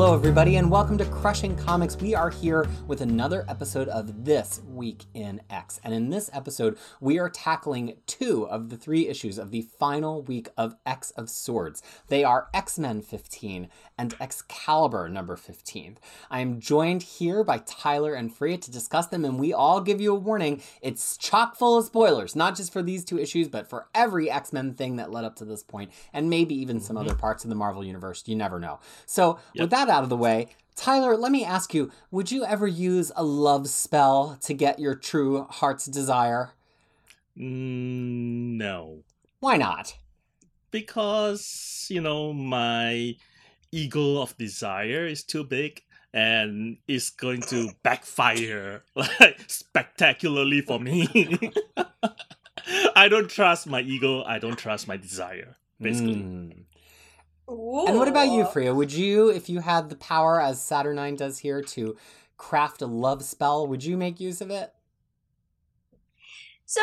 Hello, everybody, and welcome to Crushing Comics. We are here with another episode of This Week in X. And in this episode, we are tackling two of the three issues of the final week of X of Swords. They are X Men 15 and Excalibur number 15. I am joined here by Tyler and Fariha to discuss them, and we all give you a warning. It's chock full of spoilers, not just for these two issues, but for every X Men thing that led up to this point, and maybe even some other parts of the Marvel Universe. You never know. So, with that out of the way, Tyler, let me ask you would you ever use a love spell to get your true heart's desire? Mm, no. Why not? Because, you know, my ego of desire is too big and it's going to backfire like spectacularly for me. I don't trust my ego, I don't trust my desire, basically. Mm. And what about you, Fariha? Would you, if you had the power as Saturnyne does here to craft a love spell, would you make use of it? So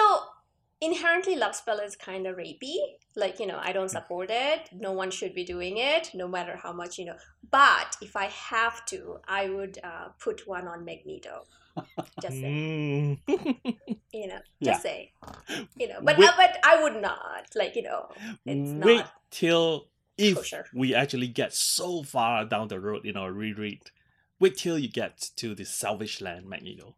inherently, love spell is kind of rapey. Like you know, I don't support it. No one should be doing it, no matter how much you know. But if I have to, I would uh, put one on Magneto. Just say, Mm. you know, Yeah. just say, you know. But Wait- uh, but I would not. Like you know, it's Wait not. till if kosher. we actually get so far down the road in our reread. Wait till you get to the Savage Land, Magneto.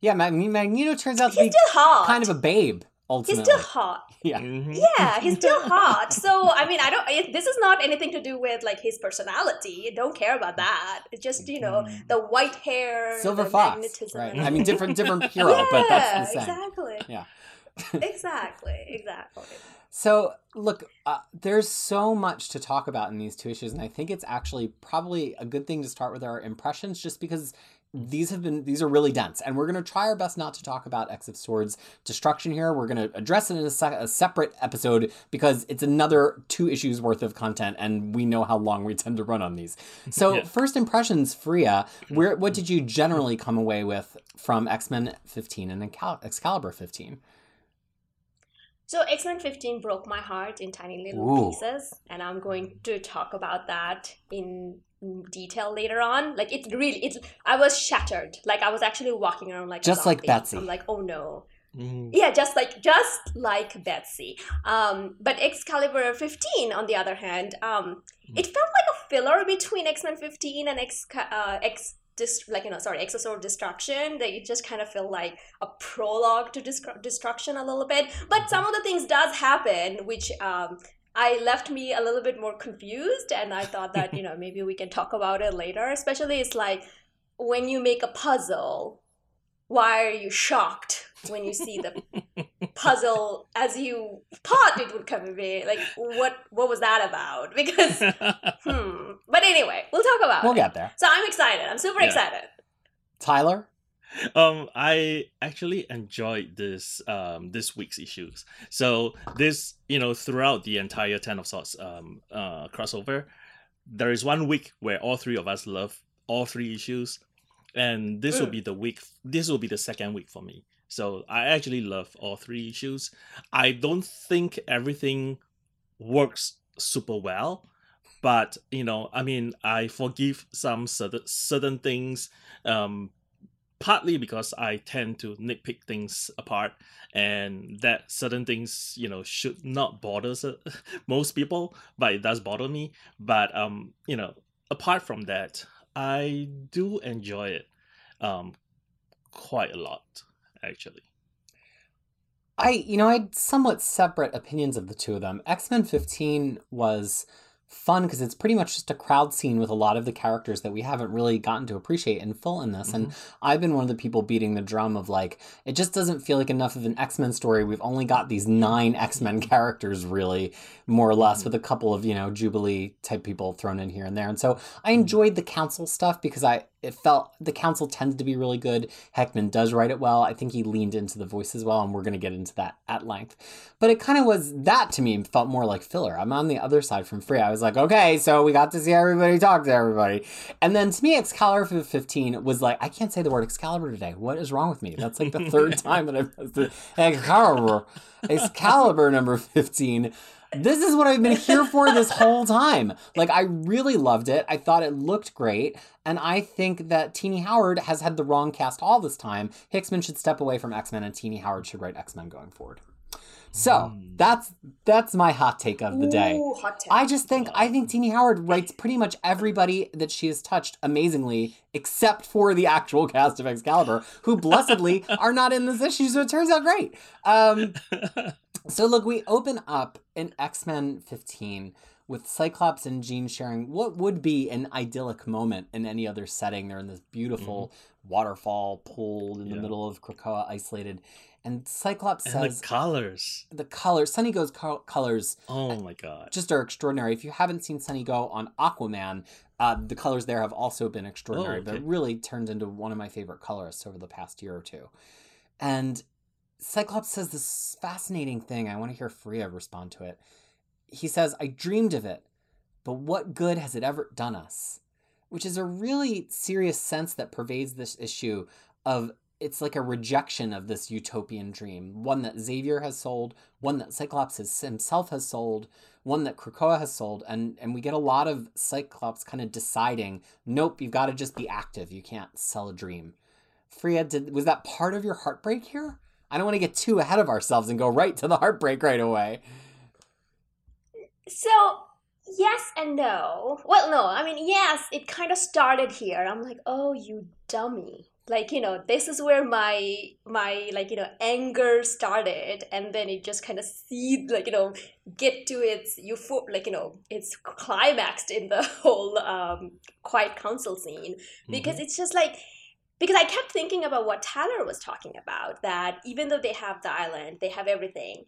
Yeah, Mag- Magneto turns out to He's be still hot. kind of a babe, He's still hot. Yeah. Mhm. Yeah, he's still hot. So I mean, I don't. It, this is not anything to do with like his personality. I don't care about that. It's just you know Mm. the white hair, Silver the Fox, magnetism right? I mean, different different Yeah, hero, but that's the same. Exactly. Yeah. exactly. Exactly. So, look, uh, there's so much to talk about in these two issues, and I think it's actually probably a good thing to start with our impressions, just because these have been these are really dense, and we're going to try our best not to talk about X of Swords destruction here. We're going to address it in a, se- a separate episode because it's another two issues worth of content, and we know how long we tend to run on these. So, Yeah. first impressions, Fariha, mm-hmm. where what did you generally come away with from X Men 15 and Excal- Excalibur 15? So X Men 15 broke my heart in tiny little Ooh. pieces, and I'm going to talk about that in detail later on. Like it really, it's I was shattered. Like I was actually walking around like a Just like. Betsy. I'm like, oh no. Mhm. Yeah, just like just like Betsy. Um, but Excalibur 15, on the other hand, um, it felt like a filler between X Men 15 and X uh, X dis- like you know sorry X of Swords Destruction. That it just kind of felt like a prologue to Destru- destruction a little bit. But some of the things does happen, which um. I left me a little bit more confused, and I thought that you know maybe we can talk about it later. Especially, it's like when you make a puzzle, why are you shocked when you see the puzzle as you thought it would come be like what what was that about because hmm but anyway we'll talk about We'll it get there. so i'm excited i'm super Yeah. excited Tyler? Um i actually enjoyed this um this week's issues. So this you know throughout the entire ten of swords um uh crossover there is one week where all three of us love all three issues and this will Mm. be the week this will be the second week for me. So i actually love all three issues. I don't think everything works super well but you know i mean i forgive some certain certain things um partly because I tend to nitpick things apart, and that certain things, you know, should not bother most people, but it does bother me. But um, you know, apart from that, I do enjoy it, um, quite a lot actually. I, you know, I had somewhat separate opinions of the two of them. X Men 15 was fun because it's pretty much just a crowd scene with a lot of the characters that we haven't really gotten to appreciate in full in this. And mm-hmm. I've been one of the people beating the drum of like, it just doesn't feel like enough of an X Men story. We've only got these nine X Men characters, really, more or less, mm-hmm. with a couple of, you know, Jubilee type people thrown in here and there. And so I mm-hmm. enjoyed the council stuff because I, it felt the council tends to be really good. Hickman does write it well. I think he leaned into the voice as well, and we're going to get into that at length. But it kind of was that to me felt more like filler. I'm on the other side from Free. I was like, okay, so we got to see everybody talk to everybody. And then to me, Excalibur 15 was like, I can't say the word Excalibur today. What is wrong with me? That's like the third time that I've Excalibur. Excalibur number 15 this is what I've been here for this whole time. Like, I really loved it. I thought it looked great. And I think that Tini Howard has had the wrong cast all this time. Hickman should step away from X Men and Tini Howard should write X Men going forward. So Hmm. that's that's my hot take of the day. Ooh, hot take. I just think I think Tini Howard writes pretty much everybody that she has touched amazingly, except for the actual cast of Excalibur, who blessedly are not in this issue. So it turns out great. Um, so look, we open up in X Men 15 with Cyclops and Jean sharing what would be an idyllic moment in any other setting. They're in this beautiful waterfall pool in the middle of Krakoa, isolated. And Cyclops and says the colors. the colors, Sunny Gho's co- colors Oh my god. just are extraordinary. If you haven't seen Sunny Gho on Aquaman, uh, the colors there have also been extraordinary, Oh, but really turned into one of my favorite colorists over the past year or two. And Cyclops says this fascinating thing. I want to hear Fariha respond to it. He says, I dreamed of it, but what good has it ever done us? Which is a really serious sense that pervades this issue of it's like a rejection of this utopian dream, one that Xavier has sold, one that Cyclops has, himself has sold, one that Krakoa has sold, and and we get a lot of Cyclops kind of deciding, nope, you've got to just be active. You can't sell a dream. Fariha, did was that part of your heartbreak here? I don't want to get too ahead of ourselves and go right to the heartbreak right away. So yes and no. Well, no, I mean yes, it kind of started here. I'm like, oh, you dummy. Like you know, this is where my my like you know anger started, and then it just kind of seed like you know get to its eupho- like you know it's climaxed in the whole um quiet council scene because it's just like because I kept thinking about what Tyler was talking about that even though they have the island, they have everything,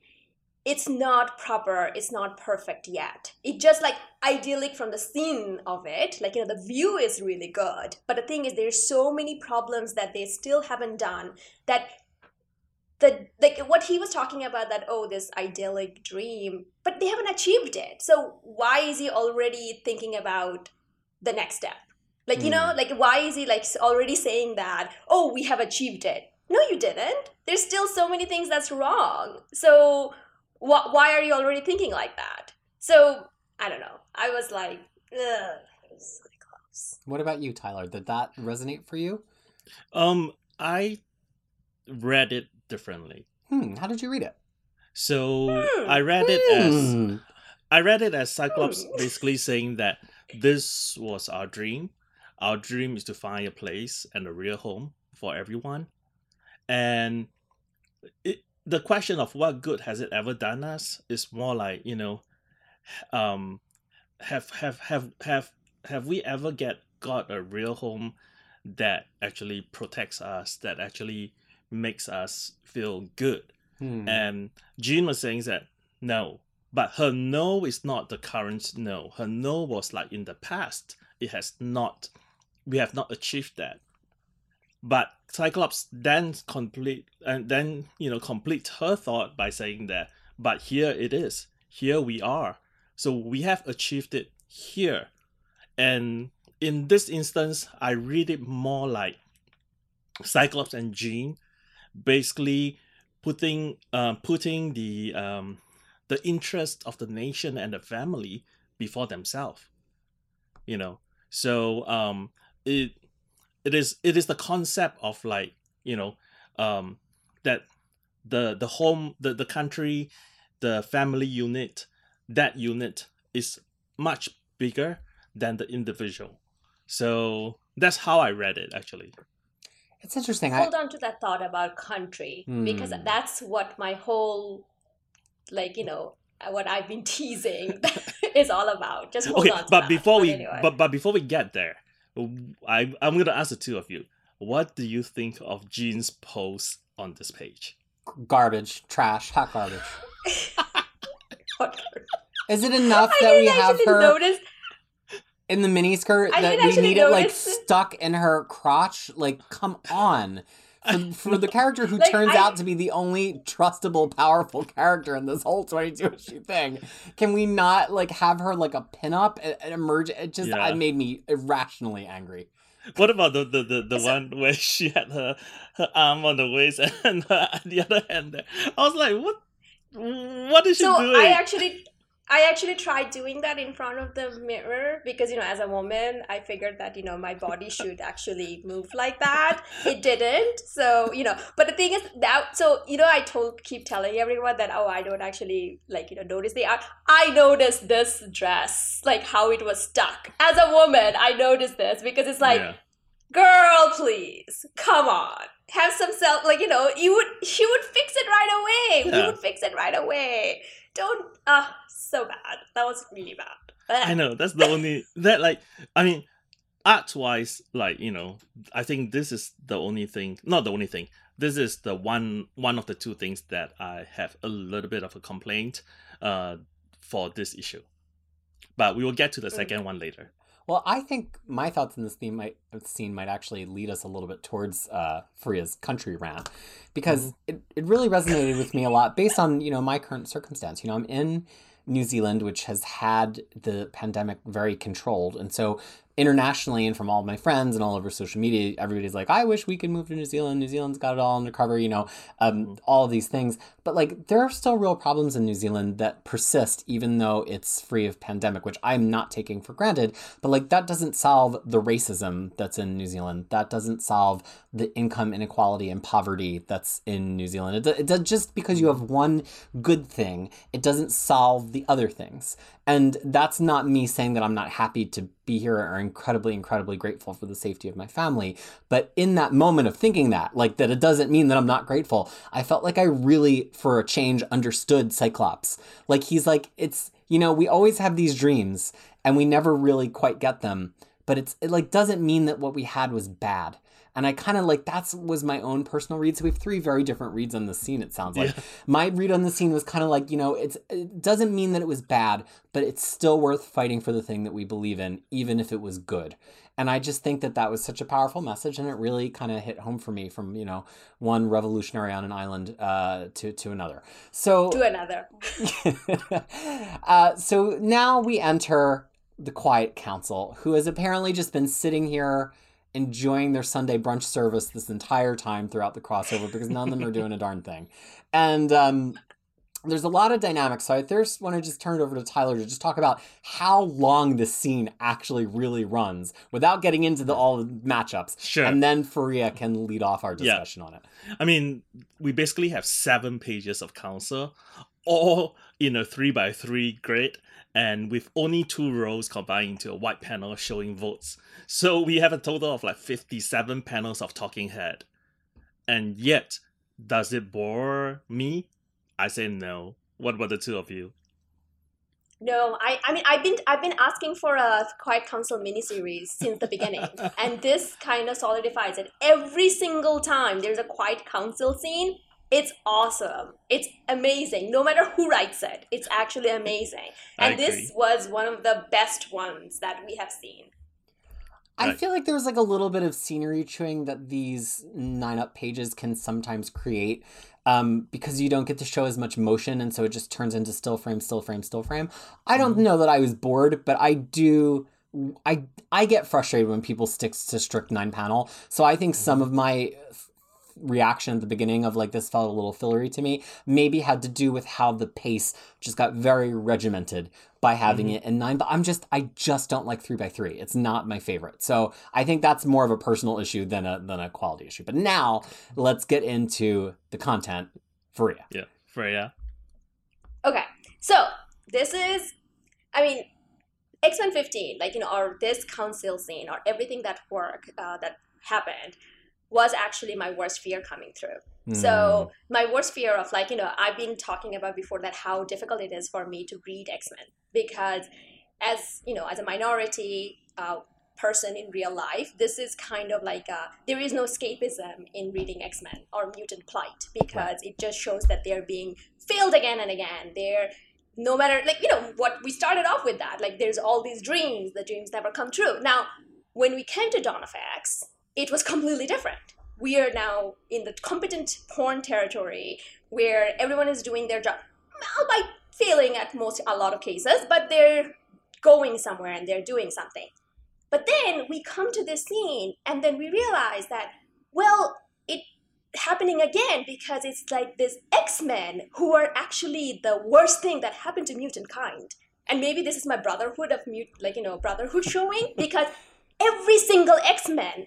it's not proper, it's not perfect yet. It just like idyllic from the scene of it, like you know, the view is really good. But the thing is, there's so many problems that they still haven't done that the like what he was talking about that oh this idyllic dream but they haven't achieved it so why is he already thinking about the next step like you know Hmm. like why is he like already saying that oh we have achieved it no you didn't there's still so many things that's wrong so wh- why are you already thinking like that so i don't know i was like ugh it's really close What about you, Tyler? Did that resonate for you? Um, I read it differently. Hmm, how did you read it? So Hmm. I read it as Hmm. I read it as Cyclops Hmm. basically saying that this was our dream. Our dream is to find a place and a real home for everyone. And it, the question of what good has it ever done us is more like, you know, um have have have have have we ever get got a real home that actually protects us, that actually makes us feel good? Hmm. And Jean was saying that no, but her no is not the current no. Her no was like in the past. It has not, we have not achieved that. But Cyclops then complete and then you know complete her thought by saying that, but here it is. Here we are. So we have achieved it here. And in this instance, I read it more like Cyclops and Jean basically putting uh, putting the um, the interest of the nation and the family before themselves. You know, so um, it it is it is the concept of like you know um, that the the home the the country the family unit that unit is much bigger than the individual. So that's how I read it actually. It's interesting. I, hold on to that thought about country because Hmm. that's what my whole like you know what i've been teasing is all about just hold okay, on to but that. before we anyway. but but before we get there, I I'm gonna ask the two of you. What do you think of Jean's post on this page? garbage, trash, hot garbage. Is it enough i that we have her notice in the miniskirt I that we actually need it like stuck in her crotch? Like, come on. For, for the character who Like, turns I- out to be the only trustable, powerful character in this whole 22 issue thing, can we not like have her like a pinup and, and emerge? It just Yeah. it made me irrationally angry. What about the the, the, the So- one where she had her her arm on the waist and her, the other hand there? I was like, what? What is she so doing? i actually I actually tried doing that in front of the mirror because you know as a woman I figured that you know my body should actually move like that. It didn't. So, you know, but the thing is that so you know I told keep telling everyone that oh I don't actually like you know notice the art. I noticed this dress, like how it was stuck. As a woman, I noticed this because it's like yeah. girl please come on have some self like you know you would she would fix it right away you Yeah. would fix it right away don't ah so bad that was really bad Ugh. I know that's the only that like I mean art wise like you know I think this is the only thing not the only thing this is the one one of the two things that I have a little bit of a complaint uh for this issue but we will get to the Mm. second one later Well, I think my thoughts in this theme might scene might actually lead us a little bit towards uh, Fariha's country rant because it, it really resonated with me a lot based on you know my current circumstance. You know, I'm in New Zealand, which has had the pandemic very controlled, and so internationally and from all my friends and all over social media, everybody's like, "I wish we could move to New Zealand. New Zealand's got it all under cover." You know, um, all of these things, but like there are still real problems in New Zealand that persist, even though it's free of pandemic, which I'm not taking for granted. But like that doesn't solve the racism that's in New Zealand. That doesn't solve the income inequality and poverty that's in New Zealand. It, it does just because you have one good thing, it doesn't solve the other things. And that's not me saying that I'm not happy to be here or incredibly, incredibly grateful for the safety of my family. But in that moment of thinking that, like that it doesn't mean that I'm not grateful, I felt like I really, for a change, understood Cyclops. Like he's like, it's, you know, we always have these dreams and we never really quite get them. But it's it like doesn't mean that what we had was bad. And I kind of like that's was my own personal read. So we have three very different reads on the scene. It sounds like Yeah. my read on the scene was kind of like you know it's it doesn't mean that it was bad, but it's still worth fighting for the thing that we believe in, even if it was good. And I just think that that was such a powerful message, and it really kind of hit home for me from you know one revolutionary on an island uh, to to another. So to another uh, so now we enter the Quiet Council, who has apparently just been sitting here enjoying their Sunday brunch service this entire time throughout the crossover because none of them are doing a darn thing. And um, there's a lot of dynamics. So I first want to just turn it over to Tyler to just talk about how long this scene actually really runs without getting into the all the matchups. Sure. And then Fariha can lead off our Yeah. discussion on it. I mean, we basically have seven pages of council, all in a three by three grid, and with only two rows combined into a white panel showing votes. So we have a total of like 57 panels of talking head. And yet, does it bore me? I say no. What about the two of you? no i i mean i've been i've been asking for a quiet council miniseries since the beginning and this kind of solidifies it every single time there's a quiet council scene it's awesome it's amazing no matter who writes it it's actually amazing and this was one of the best ones that we have seen I feel like there's like a little bit of scenery chewing that these nine up pages can sometimes create um, because you don't get to show as much motion and so it just turns into still frame, still frame, still frame. I don't Mhm. know that I was bored, but I do. I I get frustrated when people sticks to strict nine panel. So I think some of my f- reaction at the beginning of like this felt a little fillery to me maybe had to do with how the pace just got very regimented by having Mhm. it in nine but i'm just i just don't like three by three it's not my favorite so i think that's more of a personal issue than a than a quality issue but now let's get into the content for you Yeah, Fariha. Okay, so this is, I mean, X Men 15, like, you know, or this council scene, or everything that work uh, that happened was actually my worst fear coming through. Hmm. So, my worst fear of, like, you know, I've been talking about before that how difficult it is for me to read X Men because, as, you know, as a minority, uh, person in real life this is kind of like a, there is no escapism in reading x-men or mutant plight because it just shows that they're being failed again and again they're no matter like you know what we started off with that like there's all these dreams the dreams never come true now when we came to dawn of x it was completely different. We are now in the competent porn territory where everyone is doing their job. Albeit failing at most a lot of cases but they're going somewhere and they're doing something. But then we come to this scene and then we realize that well it happening again because it's like this X-Men who are actually the worst thing that happened to mutant kind. And maybe this is my brotherhood of mute like you know, brotherhood showing because every single X-Men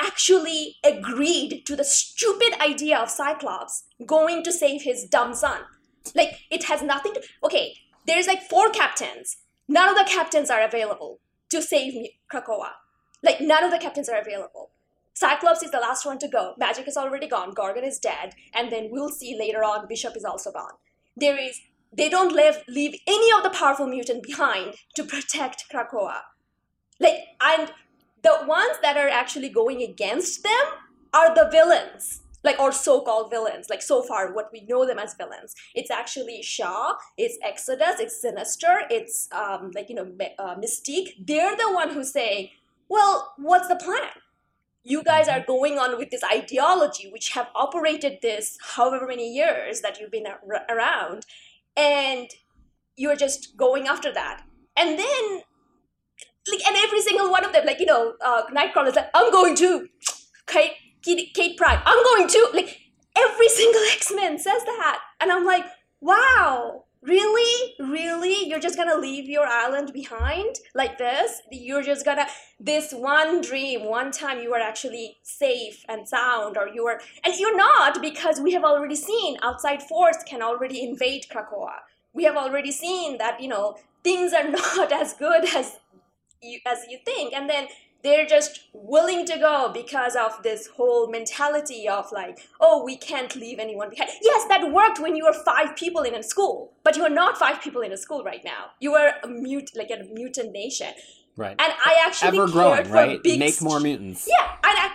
actually agreed to the stupid idea of Cyclops going to save his dumb son. Like it has nothing to okay, there's like four captains. None of the captains are available to save Krakoa. Like none of the captains are available. Cyclops is the last one to go. Magik is already gone. Gorgon is dead. And then we'll see later on Bishop is also gone. There is they don't leave, leave any of the powerful mutant behind to protect Krakoa. Like and the ones that are actually going against them are the villains like or so-called villains. Like so far what we know them as villains. It's actually shaw it's exodus it's sinister it's um, like you know uh, mystique. They're the one who say well what's the plan? You guys are going on with this ideology which have operated this however many years that you've been around and you're just going after that. And then like and every single one of them like you know uh, nightcrawler's like i'm going to. Kate, kate, kate Pryde i'm going to. Like every single x-men says that. And i'm like wow. Really? Really? You're just gonna leave your island behind like this? You're just gonna this one dream one time you are actually safe and sound or you are and you're not because we have already seen outside force can already invade krakoa. We have already seen that you know things are not as good as you, as you think and then they're just willing to go because of this whole mentality of like oh we can't leave anyone behind. Yes that worked when you were five people in a school but you are not five people in a school right now. You are a mute like a mutant nation. Right. And i actually ever growing right? make more mutants. Yeah and I,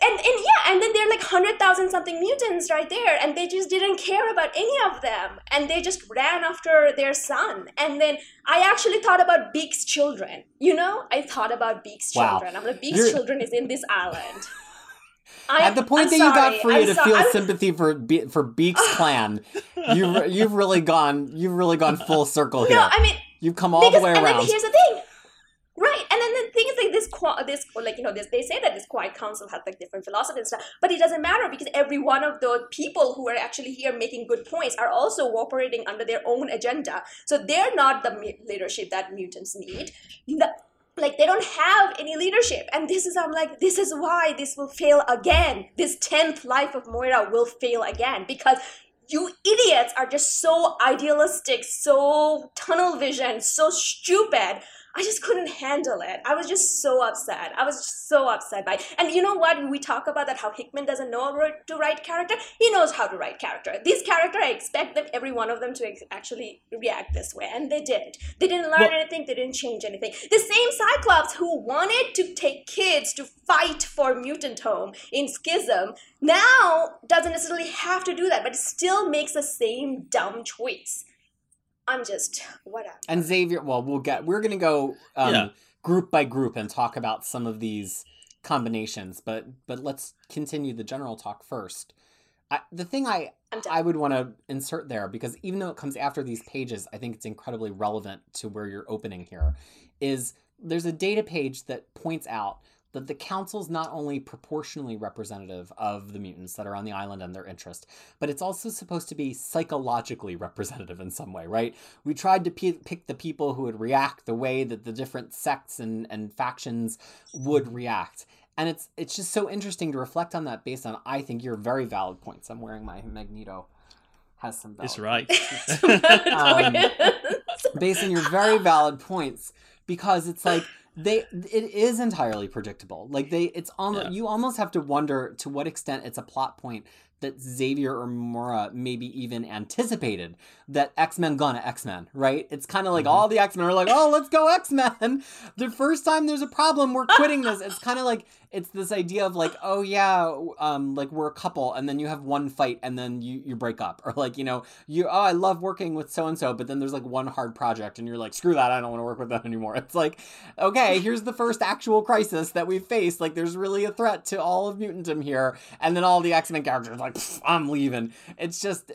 and and yeah, and then they're like hundred thousand something mutants right there, and they just didn't care about any of them, and they just ran after their son. And then I actually thought about Beak's children. You know, I thought about Beak's wow. children. I'm like, Beak's You're... children is in this island. I'm, At the point I'm that sorry, you got free to so, feel I'm... sympathy for Be- for Beak's clan, you've you've really gone you've really gone full circle here. No, I mean you've come all because, the way around. And then here's the thing: Right, and then the thing is like this, like you know, this, they say that this quiet council has like different philosophies and stuff, but it doesn't matter because every one of the people who are actually here making good points are also operating under their own agenda. So they're not the leadership that mutants need. The, like they don't have any leadership and this is i'm like this is why this will fail again this 10th life of moira will fail again because you idiots are just so idealistic so tunnel vision so stupid I just couldn't handle it. I was just so upset. I was just so upset by it. And you know what? We talk about that how Hickman doesn't know how to write character. He knows how to write character. These character, I expect them, every one of them, to ex- actually react this way, and they did. They didn't learn well, anything. They didn't change anything. The same Cyclops who wanted to take kids to fight for Mutant Home in Schism now doesn't necessarily have to do that, but still makes the same dumb choice. I'm just whatever. And Xavier, well, we'll get. We're gonna go um, yeah. group by group and talk about some of these combinations, but but let's continue the general talk first. I, the thing I I would want to insert there because even though it comes after these pages, I think it's incredibly relevant to where you're opening here. Is there's a data page that points out that the council's not only proportionally representative of the mutants that are on the island and their interest, but it's also supposed to be psychologically representative in some way, right? We tried to p- pick the people who would react the way that the different sects and, and factions would react. And it's it's just so interesting to reflect on that based on I think your very valid points. I'm wearing my Magneto has some valid It's right. um, based on your very valid points because it's like they it is entirely predictable. Like they it's almost yeah. you almost have to wonder to what extent it's a plot point that Xavier or Moira maybe even anticipated that X Men gonna X Men, right? It's kind of like mm-hmm. all the X Men are like, oh, let's go X Men. The first time there's a problem, we're quitting this. It's kind of like it's this idea of like, oh yeah, um, like we're a couple, and then you have one fight, and then you you break up, or like you know, you oh I love working with so and so, but then there's like one hard project, and you're like, screw that, I don't want to work with that anymore. It's like, okay, here's the first actual crisis that we've faced. Like, there's really a threat to all of mutantum here, and then all the X Men characters like, I'm leaving. It's just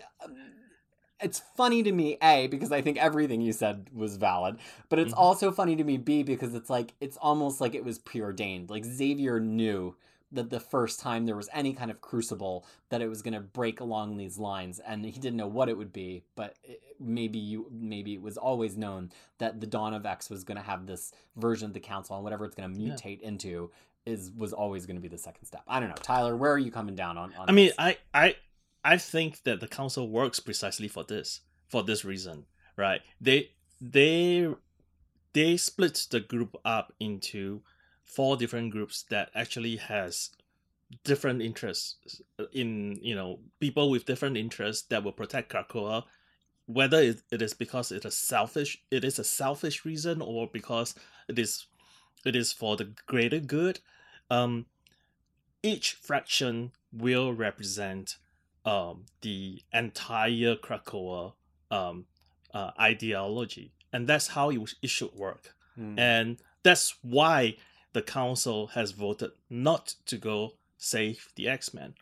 it's funny to me a because i think everything you said was valid but it's mm-hmm. also funny to me b because it's like it's almost like it was preordained like xavier knew that the first time there was any kind of crucible that it was going to break along these lines and he didn't know what it would be but it, maybe you maybe it was always known that the dawn of x was going to have this version of the council and whatever it's going to mutate yeah. into is was always going to be the second step. I don't know. Tyler where are you coming down on, on i mean i i i think that the council works precisely for this for this reason right? They they they split the group up into four different groups that actually has different interests uh, in you know people with different interests that will protect Krakoa whether it is because it is selfish it is a selfish reason or because it is it is for the greater good um each fraction will represent um the entire Krakoa um uh, ideology and that's how it, it should work mm. and that's why the council has voted not to go save the X-Men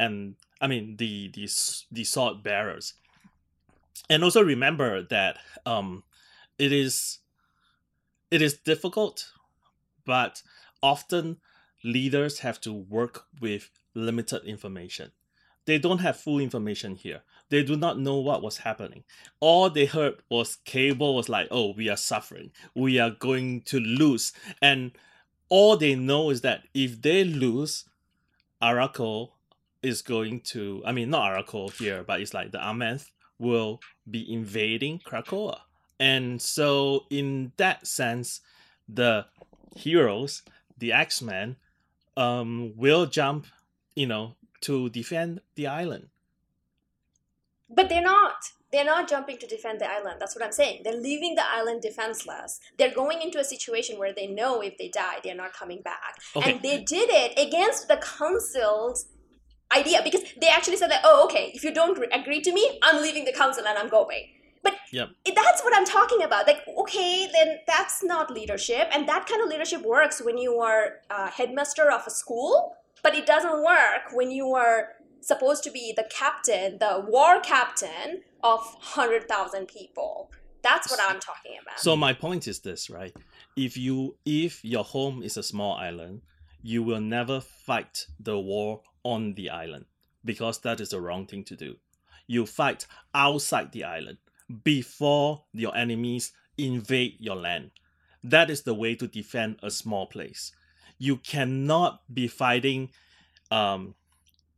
and I mean the the the sword bearers. And also remember that um it is it is difficult but often leaders have to work with limited information. They don't have full information here. They do not know what was happening. All they heard was Cable was like, "Oh, we are suffering. We are going to lose." And all they know is that if they lose, Arakko is going to I mean not Arakko here, but it's like the Amenth will be invading Krakoa. And so in that sense, the heroes, the X-Men, um, will jump, you know, to defend the island. But they're not. They're not jumping to defend the island. That's what I'm saying. They're leaving the island defenseless. They're going into a situation where they know if they die, they're not coming back. Okay. And they did it against the council's idea because they actually said that, oh, okay, if you don't agree to me, I'm leaving the council and I'm going. Yep. that's what I'm talking about. Like, okay, then that's not leadership. And that kind of leadership works when you are a headmaster of a school, but it doesn't work when you are supposed to be the captain, the war captain of 100,000 people. That's what I'm talking about. So my point is this, right? If you if your home is a small island, you will never fight the war on the island because that is the wrong thing to do. You fight outside the island before your enemies invade your land. That is the way to defend a small place. You cannot be fighting um,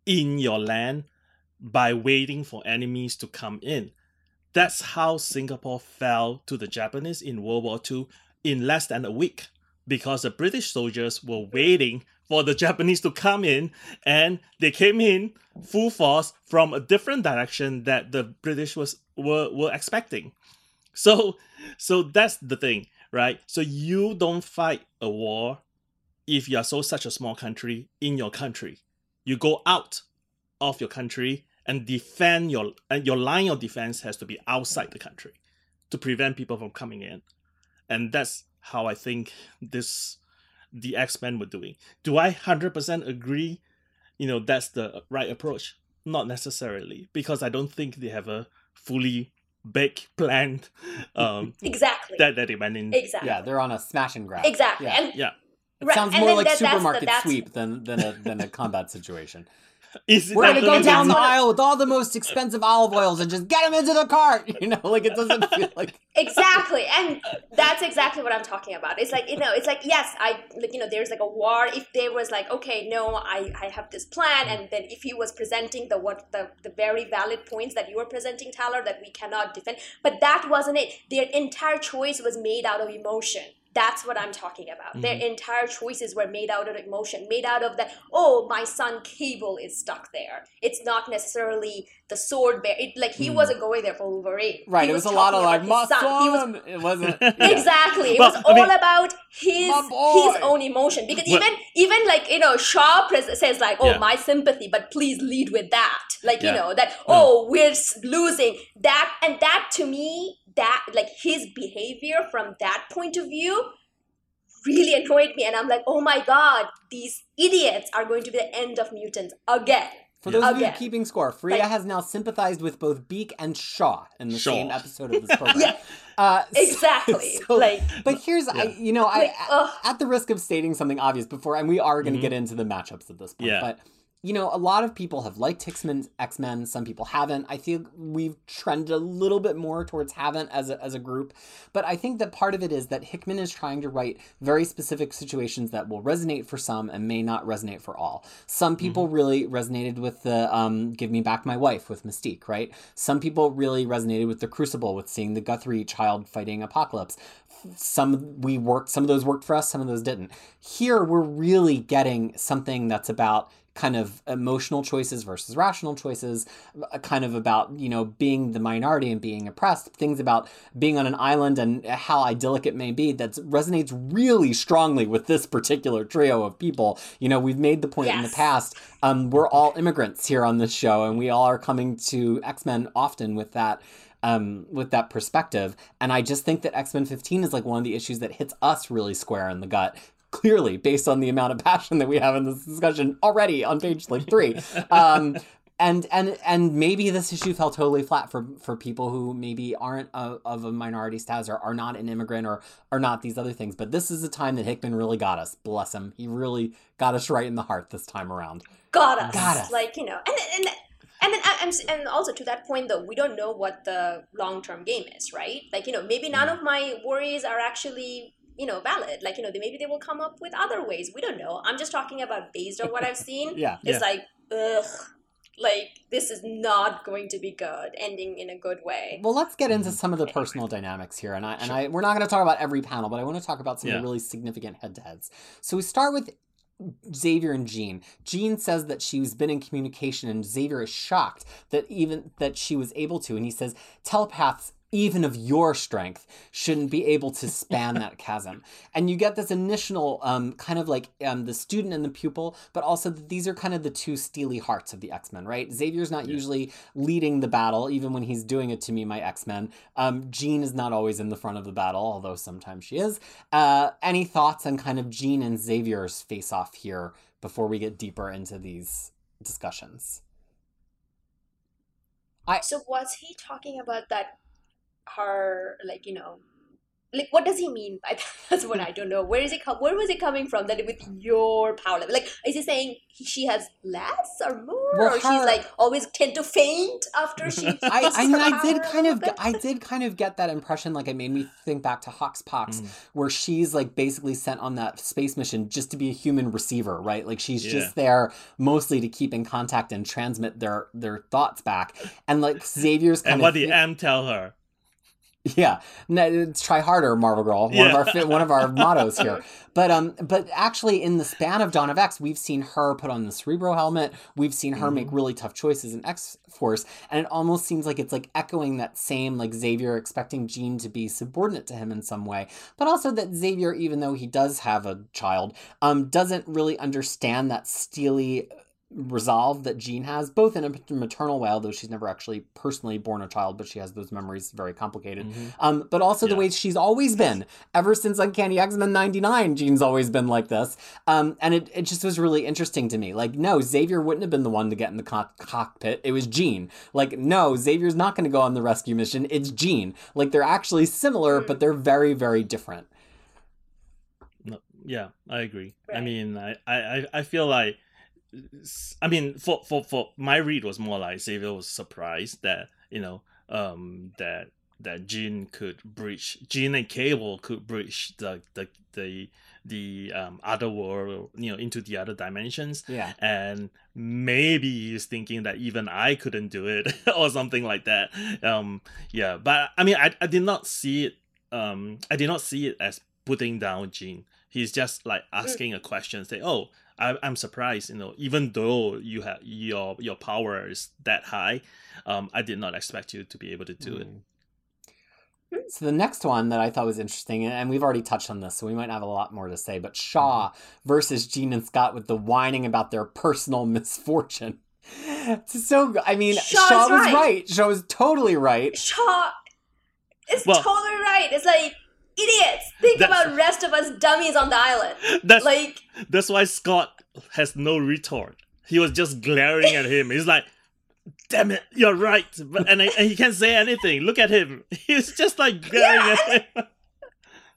in your land by waiting for enemies to come in. That's how Singapore fell to the Japanese in World War II in less than a week because the British soldiers were waiting for the Japanese to come in and they came in full force from a different direction that the British was were, were expecting. So so that's the thing, right? So you don't fight a war if you are so such a small country in your country. You go out of your country and defend your and your line of defense has to be outside the country to prevent people from coming in. And that's how I think this the X-Men were doing. Do I 100% agree, you know, that's the right approach? Not necessarily, because I don't think they have a fully baked plan um exactly that, that they went in. Exactly. Yeah, they're on a smash and grab. Exactly. Yeah. And, yeah. It right. sounds more like that, supermarket that's the, that's... sweep than than a than a combat situation. Is We're gonna go down the aisle with all the most expensive olive oils and just get them into the cart. You know, like it doesn't feel like exactly, and that's exactly what I'm talking about. It's like you know, it's like yes, I like you know, there's like a war. If there was like, okay, no, I I have this plan, and then if he was presenting the what the the very valid points that you were presenting, Tyler, that we cannot defend, but that wasn't it. Their entire choice was made out of emotion that's what I'm talking about. Mm-hmm. Their entire choices were made out of emotion, made out of that, oh, my son Cable is stuck there. It's not necessarily the sword bear. It, like, he mm. wasn't going there for Wolverine. Right, he it was, was a lot of like, my son. son. He was, it wasn't. Exactly. It was all mean, about his his own emotion. Because even, even like, you know, Shaw says, like, oh, yeah. my sympathy, but please lead with that. Like, yeah. you know, that, oh, we're losing. That, and that to me that like his behavior from that point of view really annoyed me and i'm like oh my god these idiots are going to be the end of mutants again For Yeah. those of you keeping score, Fariha Like- has now sympathized with both Beak and Shaw in the Shaw. same episode of this program. Yeah, Uh, so- exactly. so- like, but here's, I, you know, I, like, ugh. at the risk of stating something obvious before, and we are going to Mhm. get into the matchups at this point, Yeah. but you know, a lot of people have liked X-Men, X-Men. Some people haven't. I think we've trended a little bit more towards haven't as a, as a group. But I think that part of it is that Hickman is trying to write very specific situations that will resonate for some and may not resonate for all. Some people really resonated with the um, "Give Me Back My Wife" with Mystique, right? Some people really resonated with the Crucible with seeing the Guthrie child fighting Apocalypse some we worked some of those worked for us some of those didn't here we're really getting something that's about kind of emotional choices versus rational choices uh, kind of about you know being the minority and being oppressed things about being on an island and how idyllic it may be that resonates really strongly with this particular trio of people you know we've made the point in the past um, we're all immigrants here on this show and we all are coming to x-men often with that um, with that perspective. And I just think that X Men 15 is like one of the issues that hits us really square in the gut. Clearly, based on the amount of passion that we have in this discussion already on page like three, um, and and and maybe this issue fell totally flat for for people who maybe aren't a, of a minority status or are not an immigrant or are not these other things. But this is a time that Hickman really got us. Bless him, he really got us right in the heart this time around. got us. Got us. Like you know, and and and then and, and also to that point though, we don't know what the long term game is, right? Like you know, maybe none Mm. of my worries are actually you know valid. Like you know, they, maybe they will come up with other ways. We don't know. I'm just talking about based on what I've seen. Yeah. It's Yeah. like ugh, like this is not going to be good, ending in a good way. Well, let's get into Mhm. some of the Anyway. personal dynamics here, and I and Sure. I we're not going to talk about every panel, but I want to talk about some of Yeah. the really significant head-to-heads. So we start with Xavier and Jean. Jean says that she's been in communication, and Xavier is shocked that even that she was able to. And he says, telepaths. Even of your strength shouldn't be able to span that chasm, and you get this initial um, kind of like um, the student and the pupil, but also that these are kind of the two steely hearts of the X Men, right? Xavier's not Yeah. usually leading the battle, even when he's doing it to me, my X Men. Um, Jean is not always in the front of the battle, although sometimes she is. Uh, any thoughts on kind of Jean and Xavier's face off here before we get deeper into these discussions? So was he talking about that her like you know like what does he mean by that? That's what I don't know. Where is it come where was it coming from that with your power level? Like is he saying he, she has less or more? Well, or her- she's like always tend to faint after she I, I mean, I did kind of, little? I did kind of get that impression. Like, it made me think back to HoX PoX, Mm. where she's like basically sent on that space mission just to be a human receiver, right? Like, she's Yeah. just there mostly to keep in contact and transmit their their thoughts back. And like Xavier's kind And what did thi- M tell her? Yeah, no, try harder, Marvel Girl. One of our one of our mottos here. But um, but actually, in the span of Dawn of X, we've seen her put on the Cerebro helmet. We've seen her make really tough choices in X Force, and it almost seems like it's like echoing that same like Xavier expecting Jean to be subordinate to him in some way, but also that Xavier, even though he does have a child, um, doesn't really understand that steely resolve that Jean has, both in a maternal way, although she's never actually personally born a child, but she has those memories very complicated. Mhm. Um, but also the way she's always been ever since Uncanny X Men '99. Jean's always been like this, um, and it, it just was really interesting to me. Like, no, Xavier wouldn't have been the one to get in the co- cockpit. It was Jean. Like, no, Xavier's not going to go on the rescue mission. It's Jean. Like, they're actually similar, but they're very, very different. No, yeah, I agree. I mean, I, I, I- I feel like, I mean, for, for, for my read was more like Xavier was surprised that you know, um, that that Jean could breach, Jean and Cable could breach the the the the um other world, you know, into the other dimensions, Yeah. and maybe he's thinking that even I couldn't do it or something like that. Um, yeah, but I mean, I, I did not see it. Um, I did not see it as putting down Jean. He's just like asking a question, say, "Oh, I, I'm surprised. You know, even though you have your your power is that high, um, I did not expect you to be able to do it." Mm. So the next one that I thought was interesting, and we've already touched on this, so we might have a lot more to say. But Shaw versus Jean and Scott with the whining about their personal misfortune. It's so, I mean, Shaw Shaw, was right. right. Shaw was totally right. Shaw is Well- totally right. It's like idiots. Think That's- about rest of us dummies on the island. That's Like that's why Scott has no retort. he was just glaring at him. He's like, "Damn it, you're right," but and, I, and he can't say anything. Look at him. He's just like glaring Yeah, at him.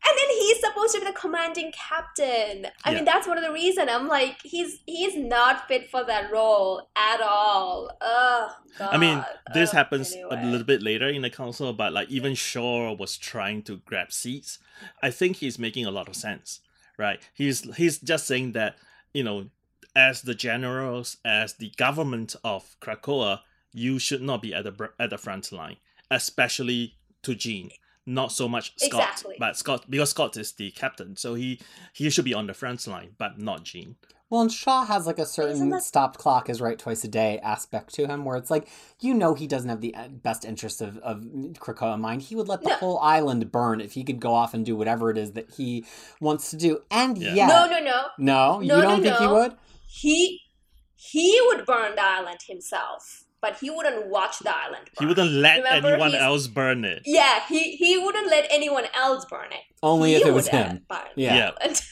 And then he's supposed to be the commanding captain. I Yeah. mean, that's one of the reason I'm like, he's he's not fit for that role at all. Ugh. God. I mean, this Ugh, happens anyway. a little bit later in the council, but like even Shaw was trying to grab seats. I think he's making a lot of sense, right? He's he's just saying that you know, as the generals, as the government of Krakoa, you should not be at the at the front line, especially to Jean. Not so much Scott, Exactly. but Scott because Scott is the captain, so he he should be on the front line, but not Jean. Well, and Shaw has like a certain that- stopped clock is right twice a day aspect to him, where it's like you know he doesn't have the uh, best interest of of Krakoa in mind. He would let the No. whole island burn if he could go off and do whatever it is that he wants to do. And Yeah. yet, No, no, no. no, you No, no, don't think he would? He he would burn the island himself, but he wouldn't watch the island. He wouldn't let Remember, anyone he's- else burn it. Yeah, he he wouldn't let anyone else burn it. Only He if it was him. burn Yeah. Yeah.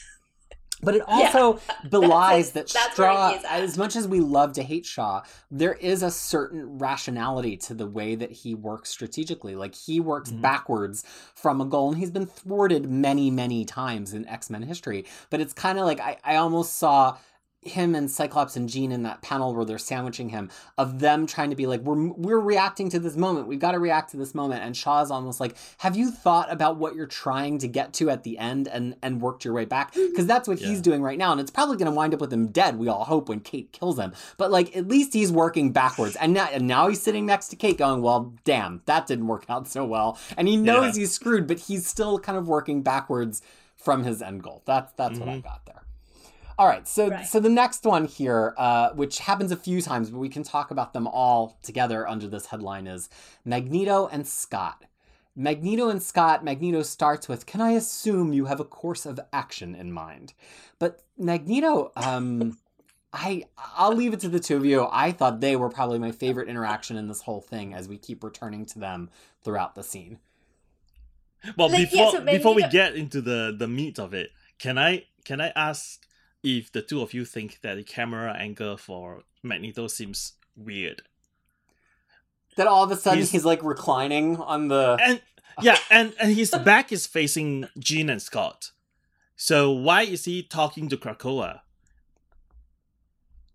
But it also belies that that's where Shaw, as much as we love to hate Shaw, there is a certain rationality to the way that he works strategically. Like he works Mhm. backwards from a goal, and he's been thwarted many, many times in X Men history. But it's kind of like I, I almost saw him and Cyclops and Jean in that panel where they're sandwiching him of them trying to be like we're we're reacting to this moment. We've got to react to this moment. And Shaw's almost like have you thought about what you're trying to get to at the end and and worked your way back? Because that's what he's doing right now and it's probably going to wind up with him dead we all hope when Kate kills him. But like at least he's working backwards. And now and now he's sitting next to Kate going well damn that didn't work out so well. And he knows Yeah. he's screwed but he's still kind of working backwards from his end goal. That's that's what I Mhm. got there all right, so Right. so the next one here, uh, which happens a few times, but we can talk about them all together under this headline is Magneto and Scott. Magneto and Scott. Magneto starts with, "Can I assume you have a course of action in mind?" But Magneto, um, I I'll leave it to the two of you. I thought they were probably my favorite interaction in this whole thing, as we keep returning to them throughout the scene. Well, Like, before yeah, so before we get into the the meat of it, can I can I ask if the two of you think that the camera angle for Magneto seems weird? That all of a sudden He's- he's, like reclining on the. And yeah, and and his back is facing Jean and Scott. So why is he talking to Krakoa?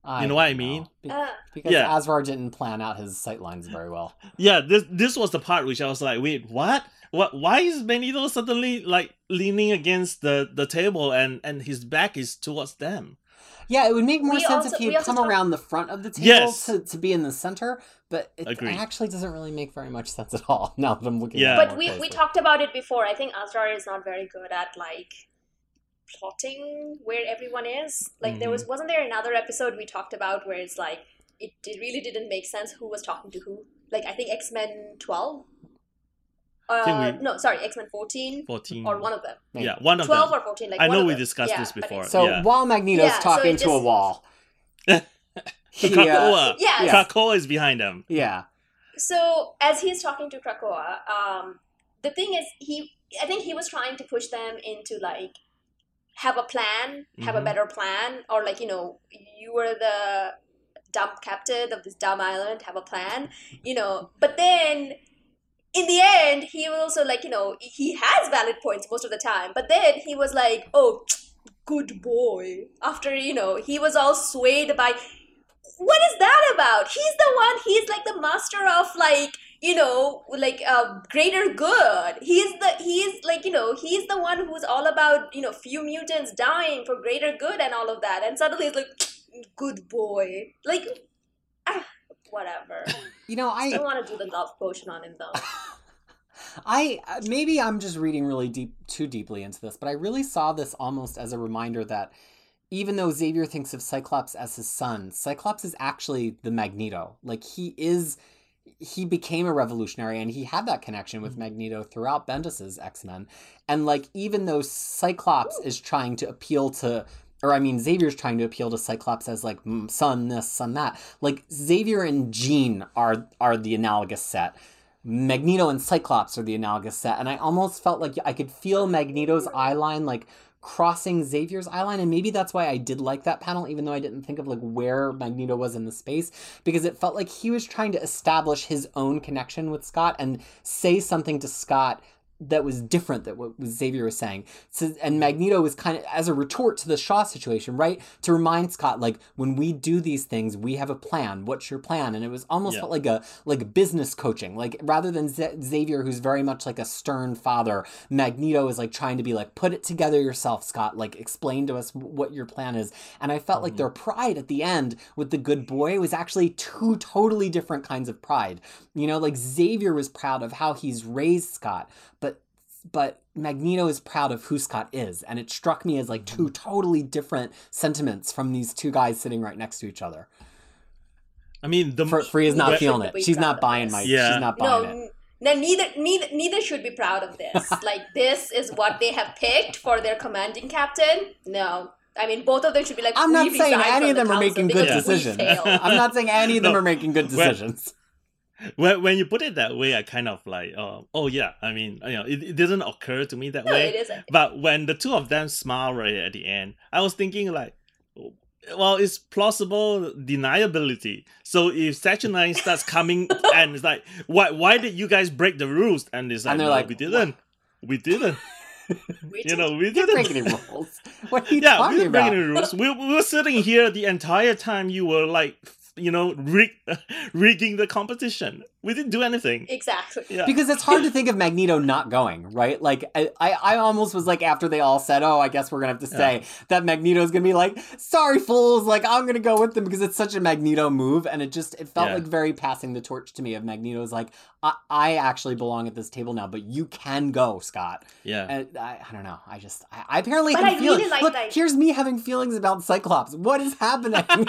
I You know what I don't mean? Be- Uh, Because Yeah. Asrar didn't plan out his sightlines very well. Yeah, this this was the part which I was like, wait, what? What? Why is Magneto suddenly like leaning against the the table and and his back is towards them? Yeah, it would make more We sense also- if he we had come talked- around the front of the table Yes. to, to be in the center, but it Agreed. actually doesn't really make very much sense at all now that I'm looking Yeah. at it but more we, we talked about it before. I think Asrar is not very good at like plotting where everyone is. Like there was Mm-hmm. wasn't there another episode we talked about where it's like it did, really didn't make sense who was talking to who. Like I think X Men twelve. Uh, we- no, sorry, X Men 14, 14, or one of them. Yeah, one of Twelve them. or fourteen. Like I know we them. discussed Yeah, this before. So yeah. while Magneto's Yeah, so talking it to a wall, he, uh, Krakoa. Yeah. Yeah. Krakoa is behind him. yeah, so as he's talking to Krakoa, um, the thing is, he I think he was trying to push them into like have a plan, have a Mhm. better plan, or like you know, you were the dumb captain of this dumb island, have a plan, you know. But then in the end, he was also like you know he has valid points most of the time, but then he was like, oh, good boy. After you know he was all swayed by what is that about? He's the one. He's like the master of like you know like uh, greater good. He's the he's like you know he's the one who's all about you know few mutants dying for greater good and all of that. And suddenly it's like good boy. Like ah, whatever. you know, I don't want to do the love potion on him though. I uh, maybe I'm just reading really deep too deeply into this, but I really saw this almost as a reminder that even though Xavier thinks of Cyclops as his son, Cyclops is actually the Magneto. Like he is he became a revolutionary and he had that connection with Magneto throughout Bendis's X-Men. And like even though Cyclops is trying to appeal to or I mean Xavier's trying to appeal to Cyclops as like "Mm, son this, son that. Like Xavier and Jean are are the analogous set. Magneto and Cyclops are the analogous set, and I almost felt like I could feel Magneto's eye line like crossing Xavier's eye line, and maybe that's why I did like that panel, even though I didn't think of like where Magneto was in the space, because it felt like he was trying to establish his own connection with Scott and say something to Scott that was different than what Xavier was saying. So, and Magneto was kind of as a retort to the Shaw situation, right? To remind Scott, like, when we do these things, we have a plan. What's your plan? And it was almost Yeah. felt like a like business coaching. Like rather than Z- Xavier, who's very much like a stern father, Magneto is like trying to be like, put it together yourself, Scott. Like, explain to us what your plan is. And I felt like Mhm. their pride at the end with the good boy was actually two totally different kinds of pride. You know, like Xavier was proud of how he's raised Scott, but but Magneto is proud of who Scott is, and it struck me as like two mm-hmm. totally different sentiments from these two guys sitting right next to each other. I mean, the Fr- Free is not when- feeling it. She's not buying this. my. Yeah. She's not No, buying it. n- no, neither neither neither should be proud of this. like this is what they have picked for their commanding captain. No. I mean, both of them should be like. I'm not saying any of them the are making good because decisions. I'm not saying any of them No. are making good decisions. When, when you put it that way, I kind of like, uh, oh yeah. I mean, you know, it, it didn't occur to me that No, way. it isn't. But when the two of them smile right at the end, I was thinking like, well, it's plausible deniability. So if Saturnyne starts coming and it's like, why why did you guys break the rules? And it's like, And no, like, we didn't. We didn't. We You know, we didn't didn't. break any rules. What are you yeah, we didn't break any rules. We, we were sitting here the entire time you were like, you know, rig- rigging the competition. We didn't do anything. Exactly. Yeah. Because it's hard to think of Magneto not going, right? Like I, I, I almost was like after they all said, "Oh, I guess we're gonna have to stay," that Magneto's gonna be like, "Sorry, fools! Like I'm gonna go with them because it's such a Magneto move," and it just it felt Yeah. like very passing the torch to me of Magneto's like, I, "I actually belong at this table now, but you can go, Scott." yeah. And I, I don't know. I just I, I apparently But have I feelings. really like Look, that- here's me having feelings about Cyclops. What is happening?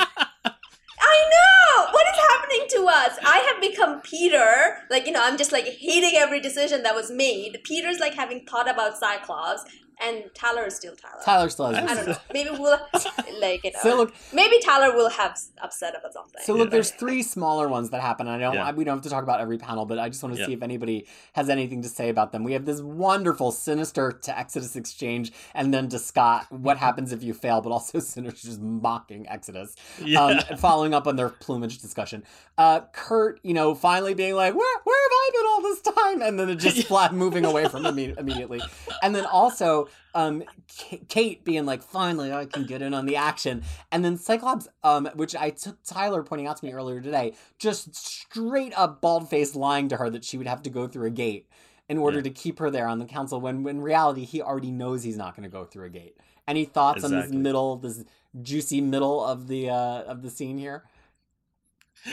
I know! What is happening to us? I have become Peter. Like, you know, I'm just like hating every decision that was made. Peter's like having thought about Cyclops, and Tyler is still Tyler. Tyler still has. I don't know. Maybe we'll, like, you know. So look, maybe Tyler will have upset about something. So look, Yeah. there's three smaller ones that happen. I don't. Yeah. We don't have to talk about every panel, but I just want to Yeah. see if anybody has anything to say about them. We have this wonderful Sinister to Exodus exchange, and then to Scott, what happens if you fail? But also Sinister just mocking Exodus, yeah. um, following up on their plumage discussion. Uh, Kurt, you know, finally being like, "Where, where have I been all this time?" And then it just flat moving away from him immediately. And then also, um, K- Kate being like, "Finally, I can get in on the action." And then Cyclops, um, which I took Tyler pointing out to me earlier today, just straight up bald faced lying to her that she would have to go through a gate in order Yeah. to keep her there on the council. When, when in reality, he already knows he's not going to go through a gate. Any thoughts on this middle, this juicy middle of the uh, of the scene here?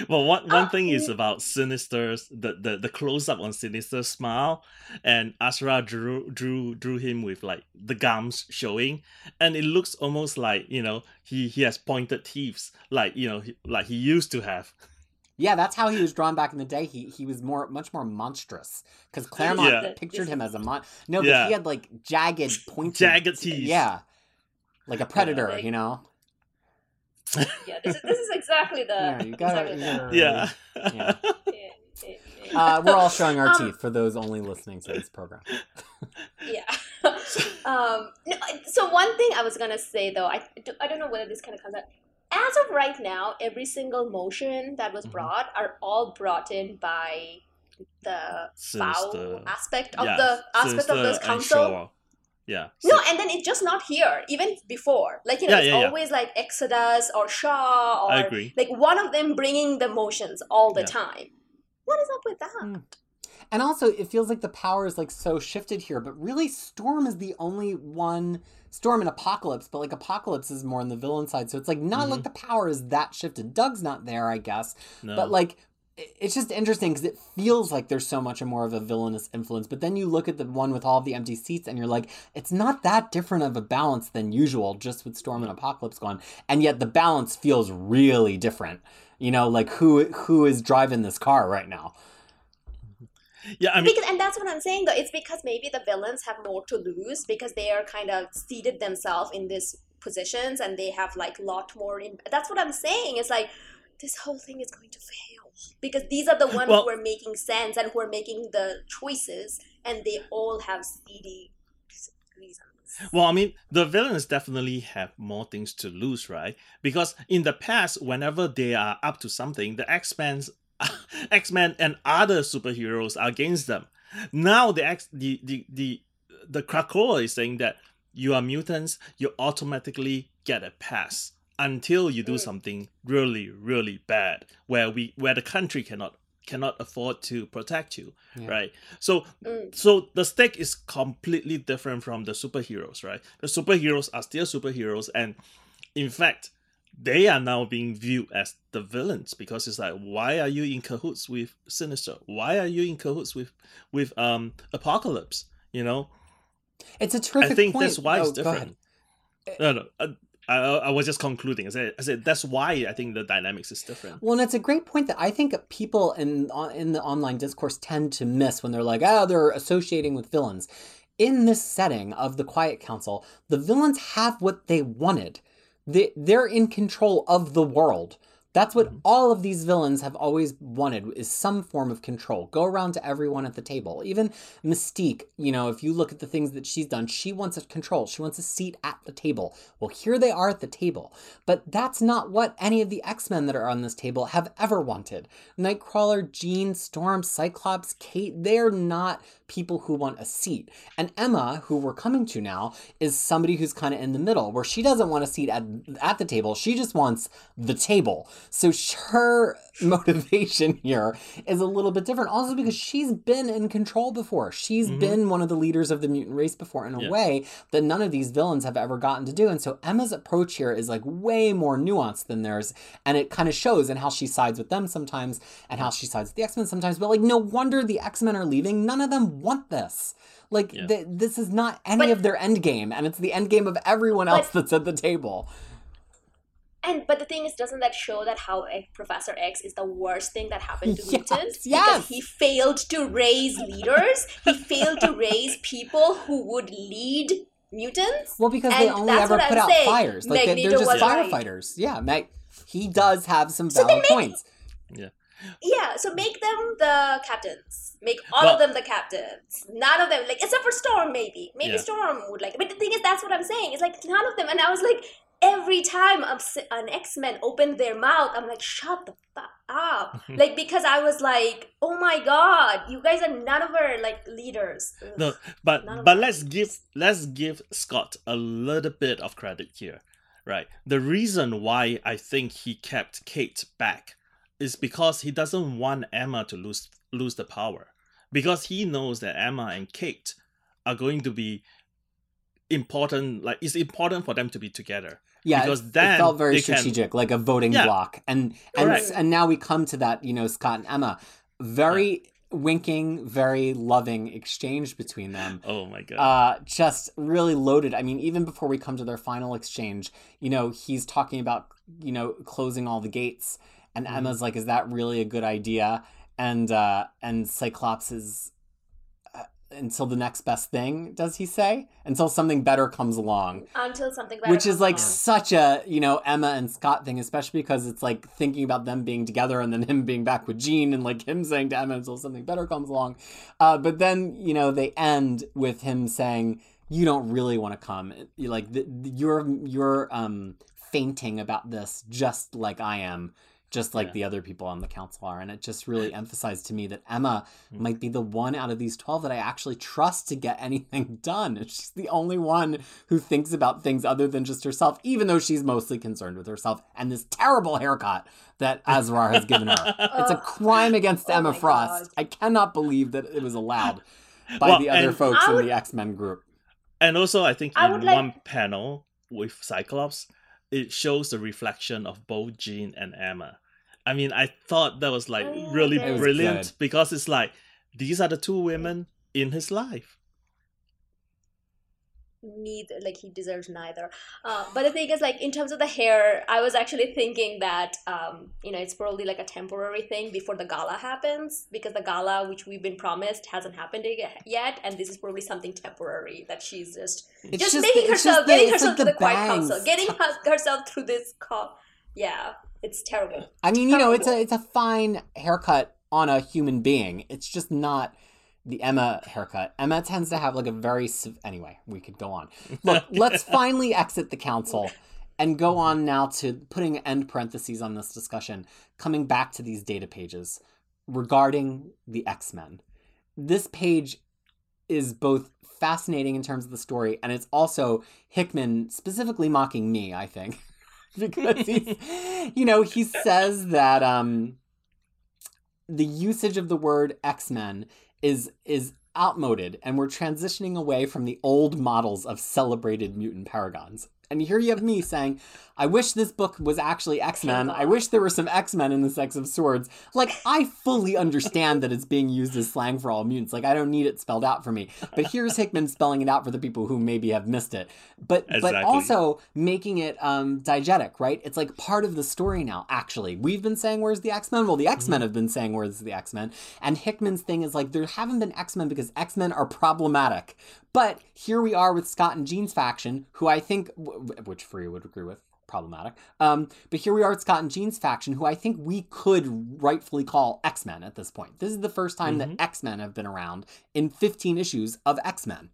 Well, one one Uh, thing is about Sinister's the, the, the close up on Sinister's smile, and Asrar drew drew drew him with like the gums showing, and it looks almost like you know he he has pointed teeth, like you know he, like he used to have. Yeah, that's how he was drawn back in the day. He he was more much more monstrous because Claremont Yeah. pictured him as a mon. No, but Yeah. he had like jagged, pointed, Jagged teeth. Yeah, like a predator. Like- you know. Yeah, this is, this is exactly the. Yeah, you gotta. exactly you gotta Yeah. Yeah. yeah, yeah, yeah. Uh, we're all showing our Um, teeth for those only listening to this program. Yeah. um, no, so one thing I was gonna say though, I, do- I don't know whether this kind of comes out. As of right now, every single motion that was Mhm. brought are all brought in by the foul Sinister. aspect of Yeah, the aspect of Sinister this council. Shaw. Yeah. No, and then it's just not here. Even before, like you know, Yeah, it's yeah, yeah. always like Exodus or Shaw or I agree. like one of them bringing the motions all the Yeah. time. What is up with that? Mm. And also, it feels like the power is like so shifted here, but really, Storm is the only one. Storm and Apocalypse, but like Apocalypse is more on the villain side, so it's like not Mm-hmm. like the power is that shifted. Doug's not there, I guess, No. but like i- it's just interesting because it feels like there's so much more of a villainous influence. But then you look at the one with all the empty seats, and you're like, it's not that different of a balance than usual, just with Storm and Apocalypse gone, and yet the balance feels really different. You know, like who who is driving this car right now? yeah, I mean, because and that's what I'm saying though. It's because maybe the villains have more to lose because they are kind of seated themselves in these positions and they have like lot more. In, that's what I'm saying. It's like this whole thing is going to fail because these are the ones Well- who are making sense and who are making the choices, and they all have seedy reasons. Well, I mean, the villains definitely have more things to lose, right? Because in the past, whenever they are up to something, the X Men, X Men, and other superheroes are against them. Now the X, the the the the Krakoa is saying that you are mutants, you automatically get a pass until you do Mm. something really, really bad, where we where the country cannot cannot afford to protect you, Yeah. right? So Mm. so the stake is completely different from the superheroes, right? The superheroes are still superheroes, and in fact, they are now being viewed as the villains because it's like, why are you in cahoots with Sinister? Why are you in cahoots with with um Apocalypse? You know, It's a terrific I think point. that's why it's Oh, go ahead. different. No, no, uh, I, I was just concluding. I said, I said that's why I think the dynamics is different. Well, and it's a great point that I think people in in the online discourse tend to miss when they're like, "Oh, they're associating with villains." In this setting of the Quiet Council, the villains have what they wanted. They they're in control of the world. That's what Mhm. all of these villains have always wanted is some form of control. Go around to everyone at the table. Even Mystique, you know, if you look at the things that she's done, she wants a control. She wants a seat at the table. Well, here they are at the table. But that's not what any of the X-Men that are on this table have ever wanted. Nightcrawler, Jean, Storm, Cyclops, Kate, they're not people who want a seat. And Emma, who we're coming to now, is somebody who's kind of in the middle, where she doesn't want a seat at, at the table. She just wants the table. So her motivation here is a little bit different. Also because she's been in control before. She's Mhm. been one of the leaders of the mutant race before in a Yeah. way that none of these villains have ever gotten to do. And so Emma's approach here is like way more nuanced than theirs. And it kind of shows in how she sides with them sometimes and how she sides with the X Men sometimes. But like, no wonder the X Men are leaving. None of them want this. Like, Yeah. th- this is not any But- of their end game. And it's the end game of everyone else that's at the table. And but the thing is, doesn't that show that how Professor X is the worst thing that happened to Yes, mutants? yes. Because he failed to raise leaders. he failed to raise people who would lead mutants. Well, because they only ever put I'm out saying. fires. Like, they- Magneto they're just was right. firefighters. Yeah, Mag- he does have some So then valid maybe- points. Yeah, Yeah, so make them the captains. Make all Well- of them the captains. None of them, like except for Storm, maybe. Maybe Yeah. Storm would like. But the thing is, that's what I'm saying. It's like none of them. And I was like, every time an X Men opened their mouth, I'm like, shut the fuck up. like because I was like, oh my god, you guys are none of our like leaders. Ugh. No, but but let's give let's give Scott a little bit of credit here, right? The reason why I think he kept Kate back is because he doesn't want Emma to lose lose the power, because he knows that Emma and Kate are going to be important. Like it's important for them to be together. Yeah, Because it, then it felt very they can- strategic, like a voting Yeah. block, and and Correct. and now we come to that. You know, Scott and Emma, very winking, very loving exchange between them. Oh my god! Uh, just really loaded. I mean, even before we come to their final exchange, you know, he's talking about you know closing all the gates, and Mhm. Emma's like, "Is that really a good idea?" And uh, and Cyclops is. Until the next best thing, does he say? Until something better comes along Until something better which is like along. such a you know Emma and Scott thing, especially because it's like thinking about them being together and then him being back with Jean and like him saying to Emma until something better comes along. Uh, but then you know they end with him saying, "You don't really want to come. You like th- you're you're um fainting about this just like I am." Just like Yeah. the other people on the council are. And it just really emphasized to me that Emma Hmm. might be the one out of these 12 that I actually trust to get anything done. She's the only one who thinks about things other than just herself, even though she's mostly concerned with herself and this terrible haircut that Asrar has given her. It's a crime against Oh Emma Frost. God. I cannot believe that it was allowed by Well, the other folks I in the X Men group. And also, I think I in like- one panel with Cyclops, it shows the reflection of both Jean and Emma. I mean, I thought that was like Oh, really was brilliant good. because it's like these are the two women in his life. Neither like he deserves neither. Uh, but the thing is like in terms of the hair i was actually thinking that um, you know it's probably like a temporary thing before the gala happens because the gala which we've been promised hasn't happened yet and this is probably something temporary that she's just It's just, just making the- herself the- getting herself like to the the quiet council getting her- herself through this call yeah it's terrible. I mean, you know, it's a it's a fine haircut on a human being. It's just not the Emma haircut. Emma tends to have like a very anyway. We could go on. Look, let's finally exit the council and go on now to putting end parentheses on this discussion, coming back to these data pages regarding the X Men. This page is both fascinating in terms of the story, and it's also Hickman specifically mocking me, I think. because he's, you know, he says that um, the usage of the word X Men is is outmoded, and we're transitioning away from the old models of celebrated mutant paragons. And here you have me saying, I wish this book was actually X Men. I wish there were some X Men in the X of Swords. Like, I fully understand that it's being used as slang for all mutants. Like, I don't need it spelled out for me. But here's Hickman spelling it out for the people who maybe have missed it. But but also making it um, diegetic, right? It's like part of the story now, actually. We've been saying, Where's the X Men? Well, the X Men have been saying, Where's the X Men? And Hickman's thing is like, there haven't been X Men because X Men are problematic. But here we are with Scott and Jean's faction, who I think, w- which Fariha would agree with, problematic. Um, but here we are with Scott and Jean's faction, who I think we could rightfully call X Men at this point. This is the first time that X Men have been around in 15 issues of X Men.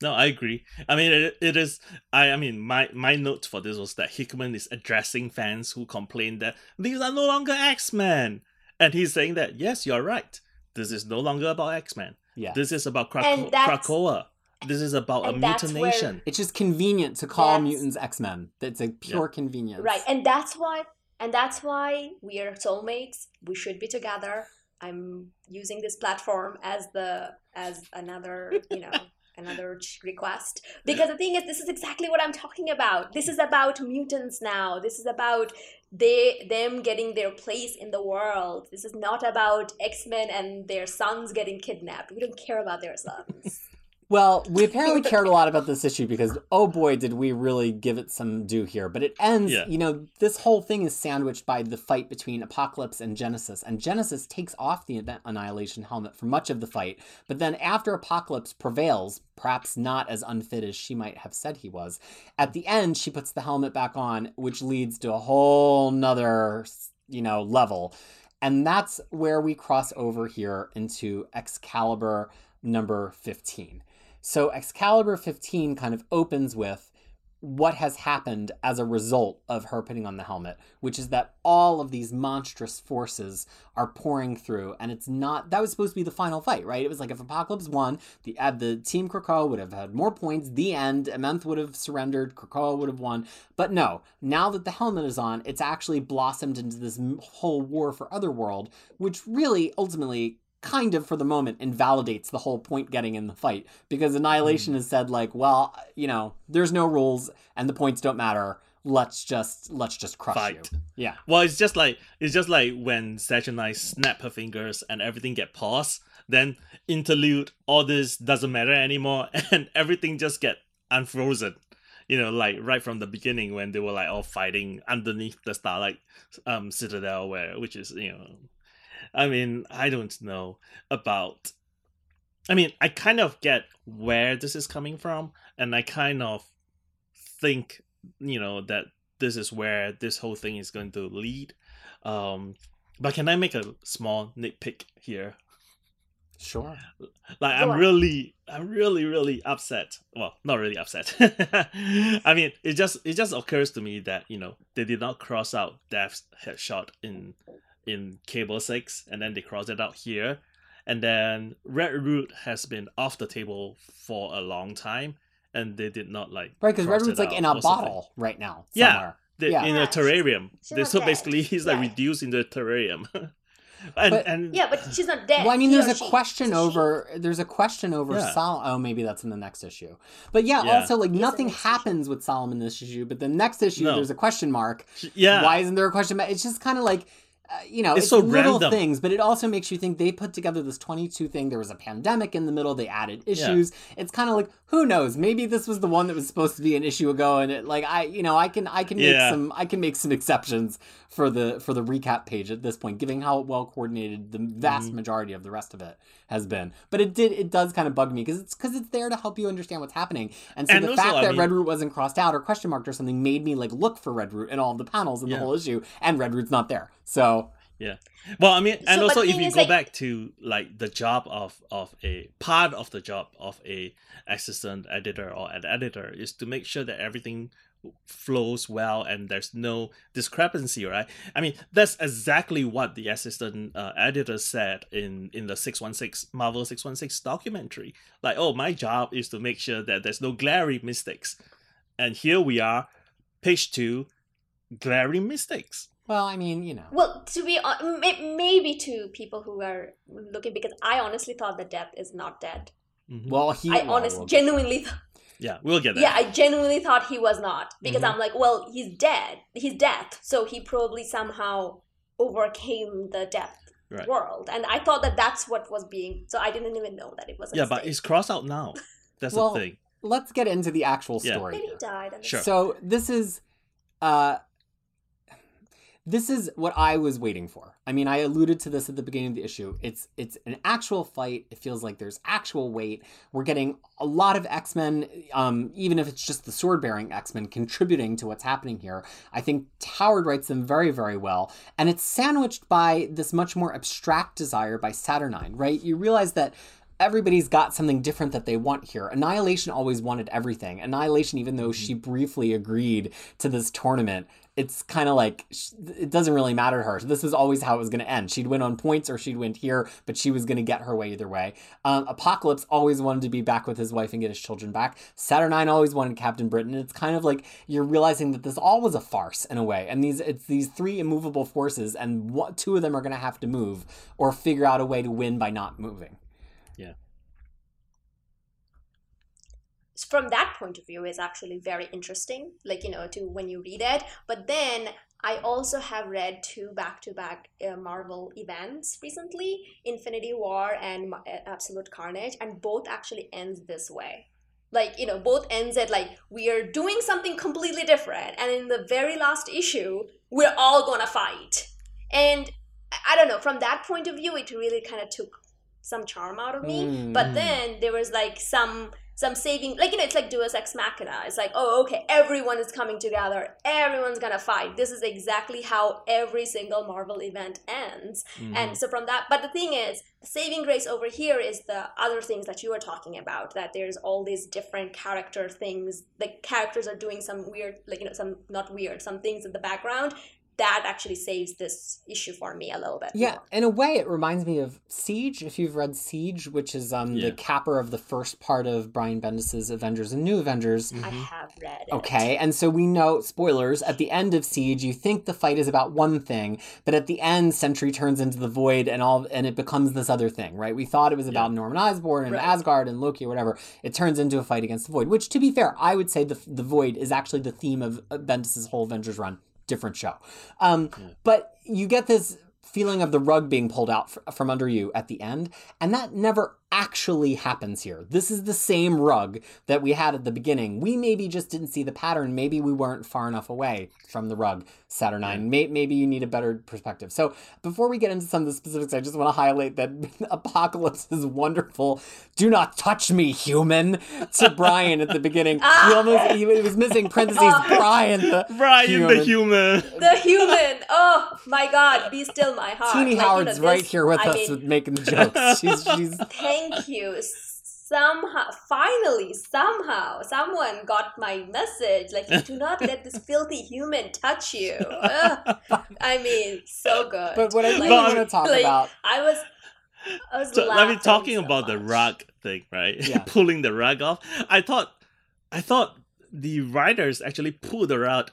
No, I agree. I mean, it, it is. I, I mean, my my note for this was that Hickman is addressing fans who complain that these are no longer X Men, and he's saying that yes, you're right. This is no longer about X Men. Yeah. This is about Krak- And Krakoa. This is about a and that's mutant where- nation. It's just convenient to call mutants X Men. That's a pure convenience. Right, and that's why, and that's why we are soulmates. We should be together. I'm using this platform as the as another, you know, another request because the thing is, this is exactly what I'm talking about. This is about mutants now. This is about they them getting their place in the world. This is not about X Men and their sons getting kidnapped. We don't care about their sons. Well, we apparently cared a lot about this issue because, oh boy, did we really give it some due here. But it ends, Yeah. you know, this whole thing is sandwiched by the fight between Apocalypse and Genesis. And Genesis takes off the Annihilation helmet for much of the fight. But then after Apocalypse prevails, perhaps not as unfit as she might have said he was, at the end, she puts the helmet back on, which leads to a whole nother, you know, level. And that's where we cross over here into Excalibur number 15. So Excalibur 15 kind of opens with what has happened as a result of her putting on the helmet, which is that all of these monstrous forces are pouring through, and it's not. That was supposed to be the final fight, right? It was like if Apocalypse won, the uh, the Team Krakoa would have had more points. The end. Amenth would have surrendered. Krakoa would have won. But no, now that the helmet is on, it's actually blossomed into this whole war for Otherworld, which really ultimately kind of for the moment invalidates the whole point getting in the fight because annihilation has said like well you know there's no rules and the points don't matter let's just let's just crush Fight. you yeah Well, it's just like it's just like when Saturnyne snap her fingers and everything get paused. Then interlude, all this doesn't matter anymore, and everything just get unfrozen. You know, like right from the beginning when they were like all fighting underneath the Starlight um, Citadel, where which is you know, I mean, I don't know about. I mean, I kind of get where this is coming from, and I kind of think you know that this is where this whole thing is going to lead. Um, but can I make a small nitpick here? sure Like Go I'm on. really, I'm really, really upset. Well, not really upset. I mean, it just it just occurs to me that you know they did not cross out Death's headshot in in Cable Six, and then they crossed it out here, and then Redroot has been off the table for a long time, and they did not like right because cross Redroot's like in a or something. bottle right now Yeah. somewhere. They- Yeah. in a terrarium. They- so dead. basically, he's like Yeah. reduced into a terrarium. and But- and yeah, but she's not dead. Well, I mean, He there's a she. question It's a she. over. There's a question over Yeah. Sol. Oh, maybe that's in the next issue. But yeah, Yeah. also like Yes, in nothing the next issue. happens with Solem this issue, but the next issue No. there's a question mark. yeah, Why isn't there a question mark? It's just kind of like. Uh, you know, It's it's, so little random. things, but it also makes you think they put together this 22 thing. There was a pandemic in the middle. They added issues. It's kind of like who knows? Maybe this was the one that was supposed to be an issue ago, and it like I, you know, I can I can make Yeah. some I can make some exceptions for the for the recap page at this point, given how well coordinated the vast Mhm. majority of the rest of it has been. But it did it does kind of bug me because it's because it's there to help you understand what's happening. And so And the also, fact I that mean- Redroot wasn't crossed out or question marked or something made me like look for Redroot in all of the panels in Yeah. the whole issue, and Redroot's not there. So yeah. Well, I mean, and So, also if you go like- back to like the job of of a part of the job of a assistant editor or an editor is to make sure that everything flows well and there's no discrepancy right i mean that's exactly what the assistant uh, editor said in in the 616 marvel 616 documentary like oh my job is to make sure that there's no glaring mistakes and here we are page two glaring mistakes Well, I mean, you know. Well, to be hon- may- maybe to people who are looking, because I honestly thought that Death is not dead. Mhm. Well, he. I well, honestly, genuinely, th- yeah we'll get there yeah, I genuinely thought he was not because Mhm. I'm like, well, he's dead. He's death, so he probably somehow overcame the death Right. world, and I thought that that's what was being. So I didn't even know that it was. A Yeah, but he's it's crossed out now. That's Well, the thing. Let's get into the actual Yeah. story. maybe here. he died. Sure. So this is uh this is what I was waiting for. I mean, I alluded to this at the beginning of the issue. It's it's an actual fight. It feels like there's actual weight. We're getting a lot of X-Men um even if it's just the sword-bearing X-Men contributing to what's happening here. I think Howard writes them very very well, and it's sandwiched by this much more abstract desire by Saturnyne, right? You realize that everybody's got something different that they want here. Annihilation always wanted everything. Annihilation, even though she briefly agreed to this tournament, it's kind of like it doesn't really matter to her. This is always how it was going to end. She'd win on points or she'd win here, but she was going to get her way either way. Um, Apocalypse always wanted to be back with his wife and get his children back. Saturnyne always wanted Captain Britain. It's kind of like you're realizing that this all was a farce in a way, and these it's these three immovable forces, and what two of them are going to have to move or figure out a way to win by not moving. From that point of view is actually very interesting like you know to when you read it. But then i also have read two back-to-back uh, marvel events recently infinity war and uh, absolute carnage and both actually ends this way. Like you know both ends at like we are doing something completely different and in the very last issue we're all gonna fight. And i I don't know from that point of view it really kind of took some charm out of me. Mm. but then there was like some some saving like you know it's like deus ex machina. It's like oh okay everyone is coming together. Everyone's gonna fight. This is exactly how every single marvel event ends. Mhm. and so from that but the thing is saving grace over here is the other things that you were talking about that there's all these different character things. The characters are doing some weird like you know some not weird some things in the background that actually saves this issue for me a little bit Yeah, more. in a way, it reminds me of Siege. If you've read Siege, which is um Yeah. the capper of the first part of Brian Bendis's Avengers and New Avengers. i Mhm. have read it Okay, and so we know spoilers at the end of Siege. You think the fight is about one thing, but at the end, Sentry turns into the Void, and all, and it becomes this other thing, right? We thought it was about Norman Osborn and Right. Asgard and Loki or whatever. It turns into a fight against the Void, which, to be fair, I would say the the Void is actually the theme of uh, Bendis's whole Avengers run. Different show, um, Yeah. but you get this feeling of the rug being pulled out fr- from under you at the end, and that never actually happens here. This is the same rug that we had at the beginning. We maybe just didn't see the pattern. Maybe we weren't far enough away from the rug, Saturnyne. May- maybe you need a better perspective. So before we get into some of the specifics, I just want to highlight that Apocalypse is wonderful. Do not touch me, human, to Brian at the beginning. Ah! He almost he was missing parentheses, oh. Brian the Brian human. the human. the human oh my god be still my heart Tini Like, you know, Howard's right here with I us mean, with making the jokes. She's she's thank you somehow finally somehow someone got my message like do not let this filthy human touch you Ugh. i mean so good but what I really But- want to talk like, about i was i was So, I mean, talking so about the much. rug thing, right? Yeah. Pulling the rug off. I thought, I thought the writers actually pulled the rug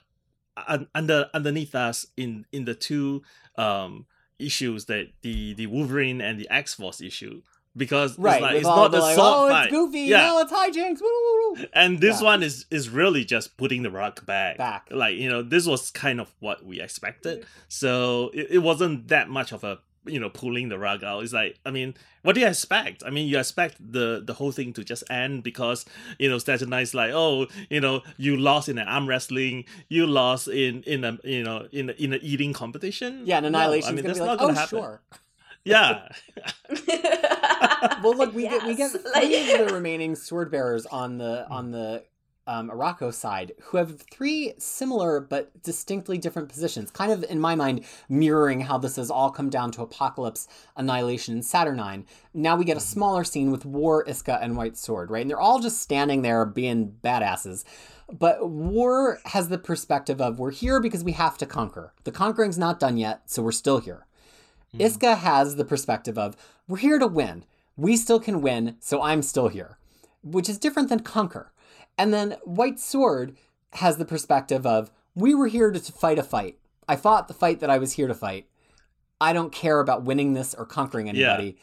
under underneath us in in the two um issues that the the Wolverine and the X Force issue because right. it's, like, it's not the like, oh, fight. it's goofy. Yeah. No, it's hijinks. Woo, woo, woo. And this Yeah. one is is really just putting the rug back. Back. Like you know, this was kind of what we expected. So it, it wasn't that much of a you know pulling the rug out. It's like I mean, what do you expect? I mean, you expect the the whole thing to just end because you know Saturnyne's like, oh, you know, you lost in an arm wrestling, you lost in in a you know in a, in an eating competition. Yeah, and No, I mean, that's be like, not gonna oh, happen. sure. Yeah, Well, look, we get we get three like- of the remaining sword bearers on the on the um, Arakko side, who have three similar but distinctly different positions, kind of in my mind mirroring how this has all come down to Apocalypse, Annihilation, and Saturnyne. Now we get a smaller scene with War, Isca, and White Sword, right? And they're all just standing there being badasses. But War has the perspective of we're here because we have to conquer. The conquering's not done yet, so we're still here. Mm. Isca has the perspective of we're here to win. We still can win, so I'm still here, which is different than conquer. And then White Sword has the perspective of we were here to fight a fight. I fought the fight that I was here to fight. I don't care about winning this or conquering anybody.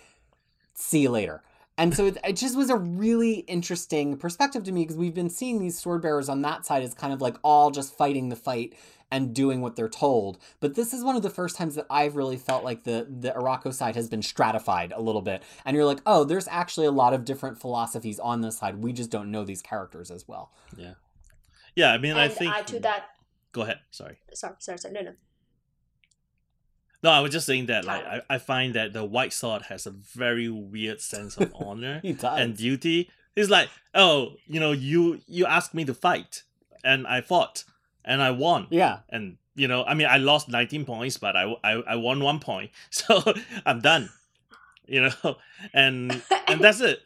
See you later. And so it, it just was a really interesting perspective to me because we've been seeing these sword bearers on that side as kind of like all just fighting the fight and doing what they're told. But this is one of the first times that I've really felt like the the Arakko side has been stratified a little bit. And you're like, oh, there's actually a lot of different philosophies on this side. We just don't know these characters as well. Yeah. Yeah, I mean, and I think. add to that. Go ahead. Sorry. Sorry, sorry, sorry. No, no. No, I was just saying that, like, I, I find that the White Sword has a very weird sense of honor and duty. It's like, oh, you know, you you asked me to fight, and I fought, and I won. yeah. and you know i mean i lost 19 points but i i, I won one point so i'm done you know and and that's it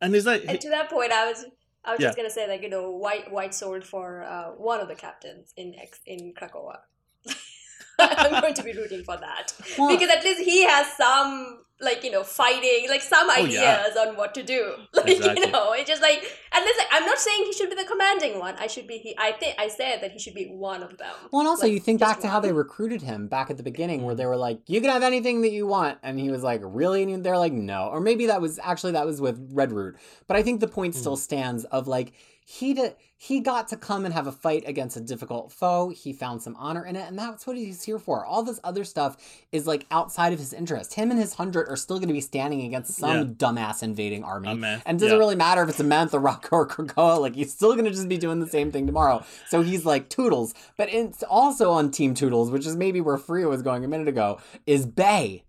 and it's like And to that point, I was I was Yeah. just gonna say like you know white white sword for uh, one of the captains in X in Krakoa. I'm going to be rooting for that Well, because at least he has some like you know fighting like some Oh, ideas yeah. on what to do. Like Exactly. you know, it's just like at least like, I'm not saying he should be the commanding one. I should be he. I think I said that he should be one of them. Well, and also Like, you think just back to how they recruited him back at the beginning, where they were like, "You can have anything that you want," and he was like, "Really?" And they're like, "No." Or maybe that was actually that was with Redroot, but I think the point hmm. still stands of like he did, he got to come and have a fight against a difficult foe. He found some honor in it, and that's what he's here for. All this other stuff is like outside of his interest. Him and his hundred are still going to be standing against some Yeah. dumbass invading army, and it doesn't yeah. really matter if it's Amenth or Rock or Krakoa. Like he's still going to just be doing the same thing tomorrow. So he's like Toodles, but it's also on Team Toodles, which is maybe where Fariha was going a minute ago. Is Bay?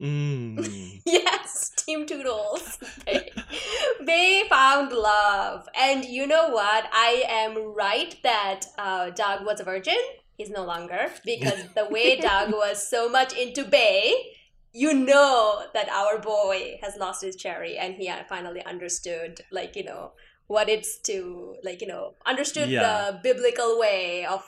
mm, Yes, Team Toodles. Bay. Bay found love. And you know what? I am right that uh, Doug was a virgin. He's no longer. Because the way Doug was so much into Bay, you know that our boy has lost his cherry and he finally understood, like, you know, what it's to, like, you know, understood Yeah. the biblical way of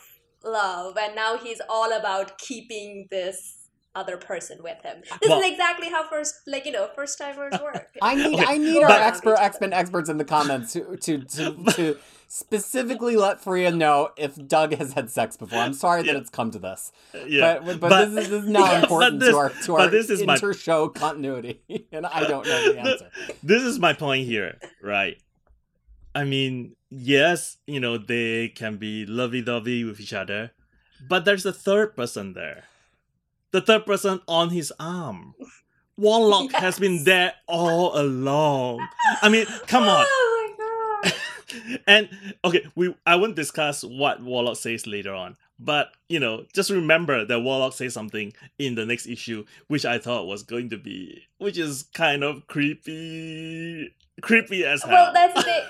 love. And now he's all about keeping this other person with him. This Well- is exactly how first, like you know, first timers work. I need Okay, I need our but- expert X Men experts in the comments to to to, to specifically let Fariha know if Doug has had sex before. I'm sorry that Yeah. it's come to this, yeah but but, but, this is, this is now Yes. important this- to our to our this is my- inter-show continuity, and I don't know the answer. this is my point here right i mean yes you know they can be lovey-dovey with each other but there's a third person there the third person on his arm warlock has been there all along i mean come on Oh my god. and okay, we I won't discuss what Warlock says later on, but you know, just remember that Warlock says something in the next issue, which I thought was going to be, which is kind of creepy, creepy as hell. Well, that's thing.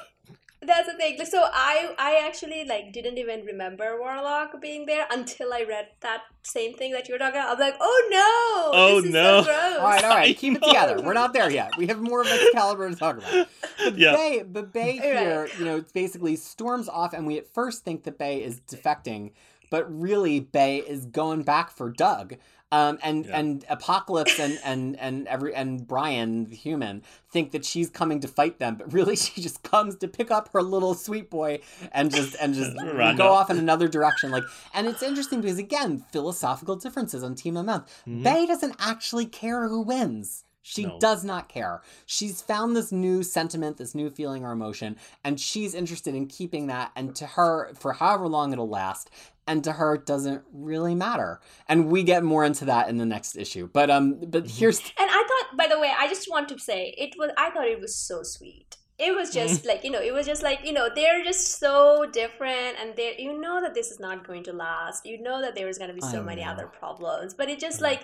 That's the thing. So I, I actually like didn't even remember Warlock being there until I read that same thing that you were talking. about. I'm like, oh no! Oh, this is no. So gross. All right, all right, I keep it together. We're not there yet. We have more of a Excalibur to talk about. But Yeah. Bay, but Bay Right. here, you know, basically storms off, and we at first think that Bay is defecting, but really Bay is going back for Doug. Um, and Yeah. and Apocalypse and and and every and Brian the human think that she's coming to fight them, but really she just comes to pick up her little sweet boy and just and just go off. in another direction. Like, and it's interesting because again, philosophical differences on Team Amenth. Mhm. Bay doesn't actually care who wins. She No. does not care. She's found this new sentiment, this new feeling or emotion, and she's interested in keeping that. And to her, for however long it'll last, and to her, it doesn't really matter. And we get more into that in the next issue. But um, but Mhm. here's And I thought, by the way, I just want to say it was. I thought it was so sweet. It was just like you know, it was just like you know, they're just so different, and they you know that this is not going to last. You know that there is going to be so I many know. other problems, but it just like.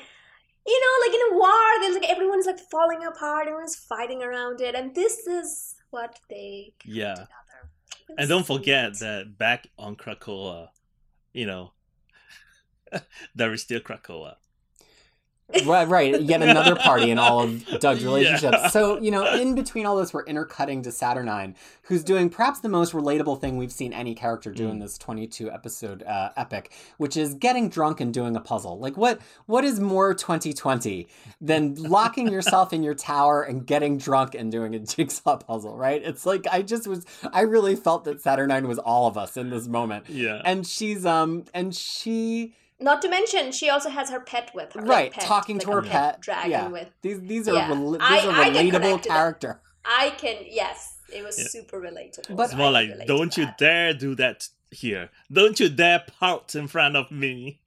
You know, like in a war, there's like everyone's like falling apart, everyone's fighting around it, and this is what they Yeah. together. And don't forget that back on Krakoa, you know, there is still Krakoa. Right, right. Yet another party in all of Doug's Yeah. relationships. So, you know, in between all this, we're intercutting to Saturnyne, who's doing perhaps the most relatable thing we've seen any character do in Mm. this 22 episode uh, epic, which is getting drunk and doing a puzzle. Like, what what is more 2020 than locking yourself in your tower and getting drunk and doing a jigsaw puzzle, right? It's like, I just was, I really felt that Saturnyne was all of us in this moment. Yeah. And she's, um, and she, Not to mention, she also has her pet with her. like right, pet, talking like to a her pet. dragon yeah. with. These these are Yeah. rel- these I- are I relatable connect character. I can yes, it was Yeah. super relatable. But- it's more like, don't you dare do that here. Don't you dare pout in front of me.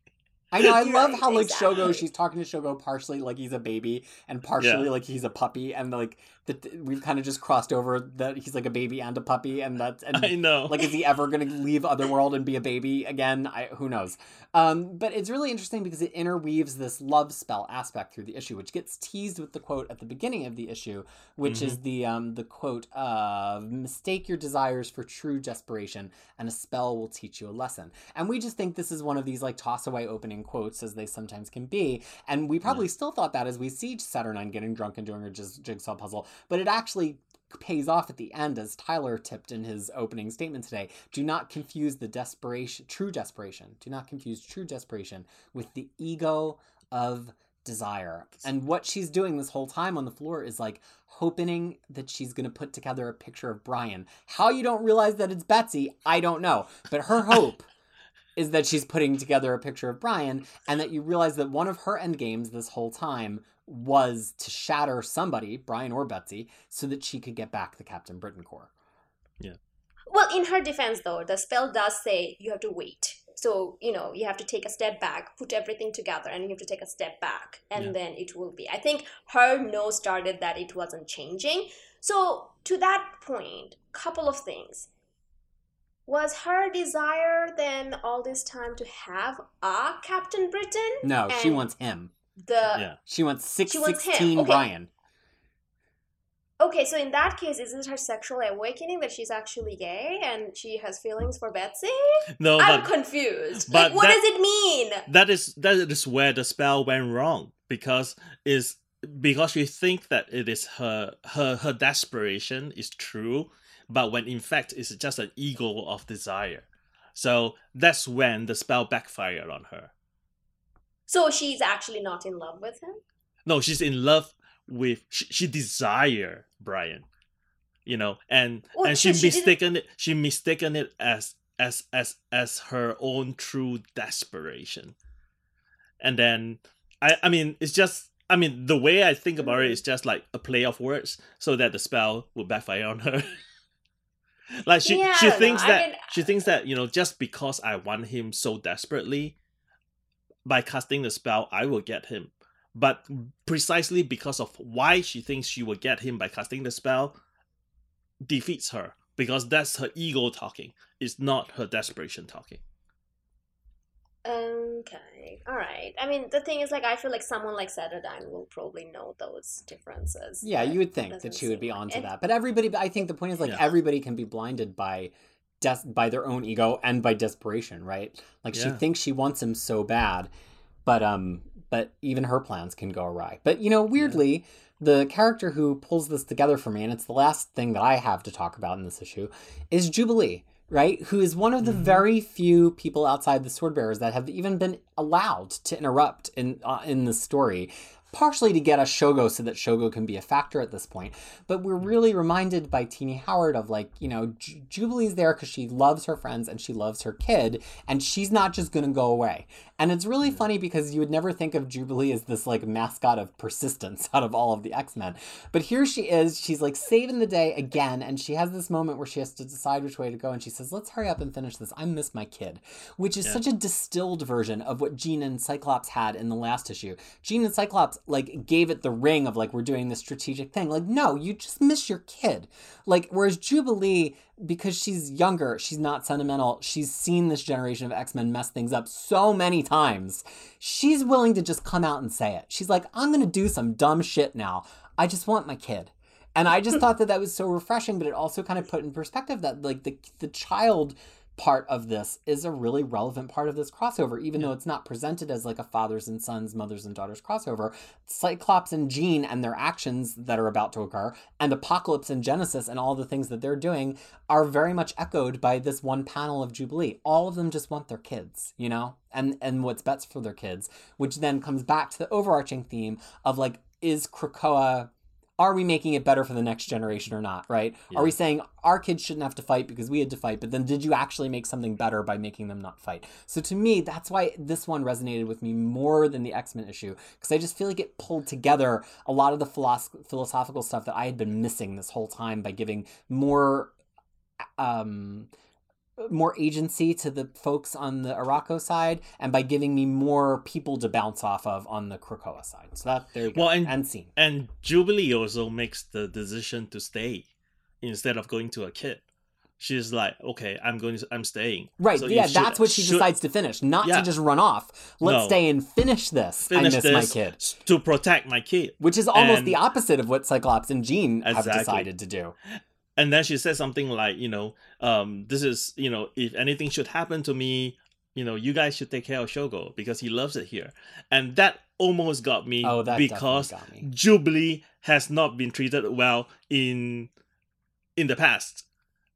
I know. I You're love right, how like exactly. Shogo. She's talking to Shogo partially like he's a baby and partially like he's a puppy, and like that we've kind of just crossed over that he's like a baby and a puppy, and that's and I know. like is he ever going to leave Otherworld and be a baby again? I who knows. Um, but it's really interesting because it interweaves this love spell aspect through the issue, which gets teased with the quote at the beginning of the issue, which is the um the quote of "Mistake your desires for true desperation, and a spell will teach you a lesson." And we just think this is one of these like toss away opening quotes, as they sometimes can be. And we probably still thought that as we see Saturnyne getting drunk and doing her jig- jigsaw puzzle, but it actually pays off at the end as Tyler tipped in his opening statement today. Do not confuse the desperation, true desperation. Do not confuse true desperation with the ego of desire. And what she's doing this whole time on the floor is like hoping that she's going to put together a picture of Brian. How you don't realize that it's Betsy, I don't know. But her hope is that she's putting together a picture of Brian and that you realize that one of her end games this whole time was to shatter somebody, Brian or Betsy, so that she could get back the Captain Britain Corps. Yeah. Well, in her defense, though, the spell does say you have to wait. So, you know, you have to take a step back, put everything together, and you have to take a step back, and Yeah. then it will be. I think her no started that it wasn't changing. So, to that point, couple of things. Was her desire then all this time to have a Captain Britain? No, she wants him. The yeah. She wants six She wants sixteen okay. Brian. Okay, so in that case, is it her sexual awakening that she's actually gay and she has feelings for Betsy? No, I'm but confused. but like, what that- does it mean? that is that is where the spell went wrong because is because you think that it is her her her desperation is true but when in fact it's just an ego of desire so that's when the spell backfired on her So she's actually not in love with him? no she's in love with she, she desire brian you know and Oh, and she she didn't- mistaken it she mistaken it as as as as her own true desperation. And then i i mean it's just i mean the way i think about it mm-hmm. is just like a play of words so that the spell will backfire on her. Like she Yeah, she thinks that mean- she thinks that you know just because i want him so desperately by casting the spell i will get him but precisely because of why she thinks she will get him by casting the spell defeats her because that's her ego talking it's not her desperation talking Okay, all right. I mean, the thing is, like, I feel like someone like Saturnyne will probably know those differences. Yeah, you would think that she would be onto it. that. But everybody, I think the point is like Yeah. everybody can be blinded by des- by their own ego and by desperation, right? Like she thinks she wants him so bad, but um but even her plans can go awry. But you know, weirdly, the character who pulls this together for me and it's the last thing that I have to talk about in this issue is Jubilee. Right, who is one of the Mhm. very few people outside the Sword Bearers that have even been allowed to interrupt in uh, in the story, partially to get us Shogo so that Shogo can be a factor at this point. But we're mm. really reminded by Tini Howard of like, you know, Ju- Jubilee's there because she loves her friends and she loves her kid, and she's not just going to go away. And it's really funny because you would never think of Jubilee as this like mascot of persistence out of all of the X Men. But here she is, she's like saving the day again, and she has this moment where she has to decide which way to go, and she says, Let's hurry up and finish this. I miss my kid, which is Yeah. such a distilled version of what Jean and Cyclops had in the last issue. Jean and Cyclops like gave it the ring of like, we're doing this strategic thing. Like, no, you just miss your kid. Like, whereas Jubilee, because she's younger, she's not sentimental, she's seen this generation of X Men mess things up so many times. She's willing to just come out and say it. She's like, I'm gonna do some dumb shit now. I just want my kid. And I just thought that that was so refreshing, but it also kind of put in perspective that like the the child part of this is a really relevant part of this crossover, even though it's not presented as like a fathers and sons, mothers and daughters crossover. Cyclops and Jean and their actions that are about to occur, and Apocalypse and Genesis and all the things that they're doing are very much echoed by this one panel of Jubilee. All of them just want their kids, you know, and and what's best for their kids, which then comes back to the overarching theme of like, is Krakoa are we making it better for the next generation or not, right? Yeah. Are we saying our kids shouldn't have to fight because we had to fight, but then did you actually make something better by making them not fight? So to me, that's why this one resonated with me more than the X Men issue because I just feel like it pulled together a lot of the philosoph- philosophical stuff that I had been missing this whole time by giving more. Um, more agency to the folks on the Arakko side and by giving me more people to bounce off of on the Krakoa side. So that there you go. Well, and- and scene. And Jubilee also makes the decision to stay instead of going to a kid. She's like, okay, I'm going. To, I'm staying. Right, So yeah, should- that's what she should decides to finish, not Yeah. to just run off. Let's No. stay and finish this. Finish I miss this my kid. to protect my kid. Which is almost And- the opposite of what Cyclops and Jean have decided to do. And then she said something like, you know, um, this is, you know, if anything should happen to me, you know, you guys should take care of Shogo because he loves it here. And that almost got me Oh, because got me. Jubilee has not been treated well in in the past,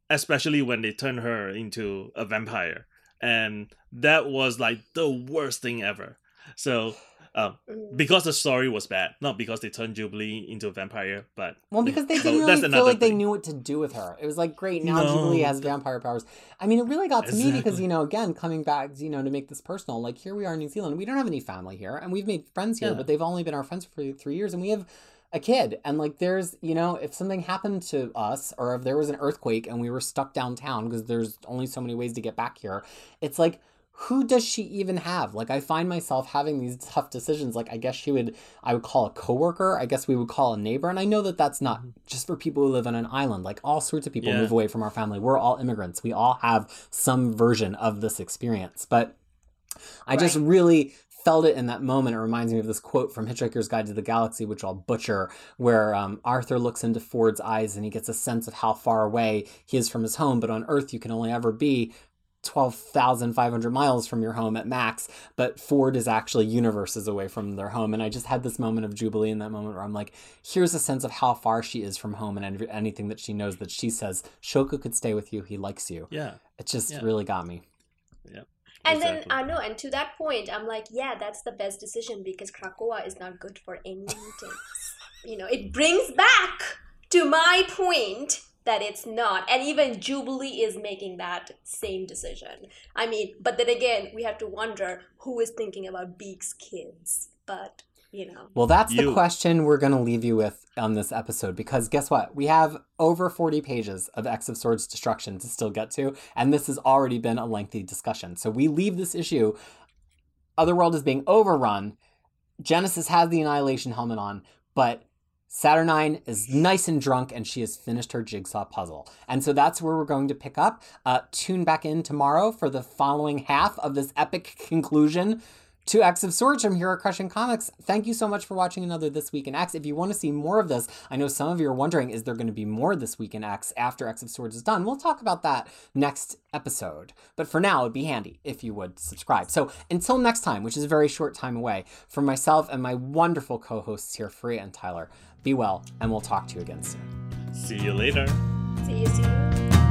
especially when they turned her into a vampire, and that was like the worst thing ever. So, um, Mm. because the story was bad, not because they turned Jubilee into a vampire, but Well, because they didn't really feel like they knew what to do with her. It was like, great, now No. Jubilee has vampire powers. I mean, it really got to me because, you know, again, coming back, you know, to make this personal, like here we are in New Zealand. We don't have any family here, and we've made friends here, Yeah. but they've only been our friends for three years, and we have a kid. And like, there's, you know, if something happened to us, or if there was an earthquake and we were stuck downtown because there's only so many ways to get back here, it's like, who does she even have? Like I find myself having these tough decisions. Like I guess she would I would call a coworker, I guess we would call a neighbor. And I know that that's not just for people who live on an island. Like all sorts of people Mm-hmm. Yeah. move away from our family. We're all immigrants. We all have some version of this experience. But I just really felt it in that moment. It reminds me of this quote from Hitchhiker's Guide to the Galaxy, which I'll butcher, where um, Arthur looks into Ford's eyes and he gets a sense of how far away he is from his home. But on Earth, you can only ever be 12,500 miles from your home at max, but Ford is actually universes away from their home. And I just had this moment of jubilee in that moment where I'm like, here's a sense of how far she is from home and anything that she knows that she says, Shogo could stay with you. He likes you. yeah, It just Yeah. really got me. Yeah. And exactly. then I know, and to that point, I'm like, yeah, that's the best decision because Krakoa is not good for any mutants. you know, it brings back to my point that it's not, and even Jubilee is making that same decision. I mean, but then again, we have to wonder who is thinking about Beak's kids. But you know, Well, that's the question we're going to leave you with on this episode because guess what? We have over 40 pages of X of Swords Destruction to still get to, and this has already been a lengthy discussion. So we leave this issue. Otherworld is being overrun. Genesis has the Annihilation helmet on, but Saturnyne is nice and drunk and she has finished her jigsaw puzzle. And so that's where we're going to pick up. Uh, tune back in tomorrow for the following half of this epic conclusion to X of Swords from Hero Crushing Comics. Thank you so much for watching another This Week in X. If you want to see more of this, I know some of you are wondering, is there going to be more This Week in X after X of Swords is done? We'll talk about that next episode. But for now, it'd be handy if you would subscribe. So until next time, which is a very short time away, from myself and my wonderful co-hosts here, Fariha and Tyler, be well, and we'll talk to you again soon. see you later. see you soon.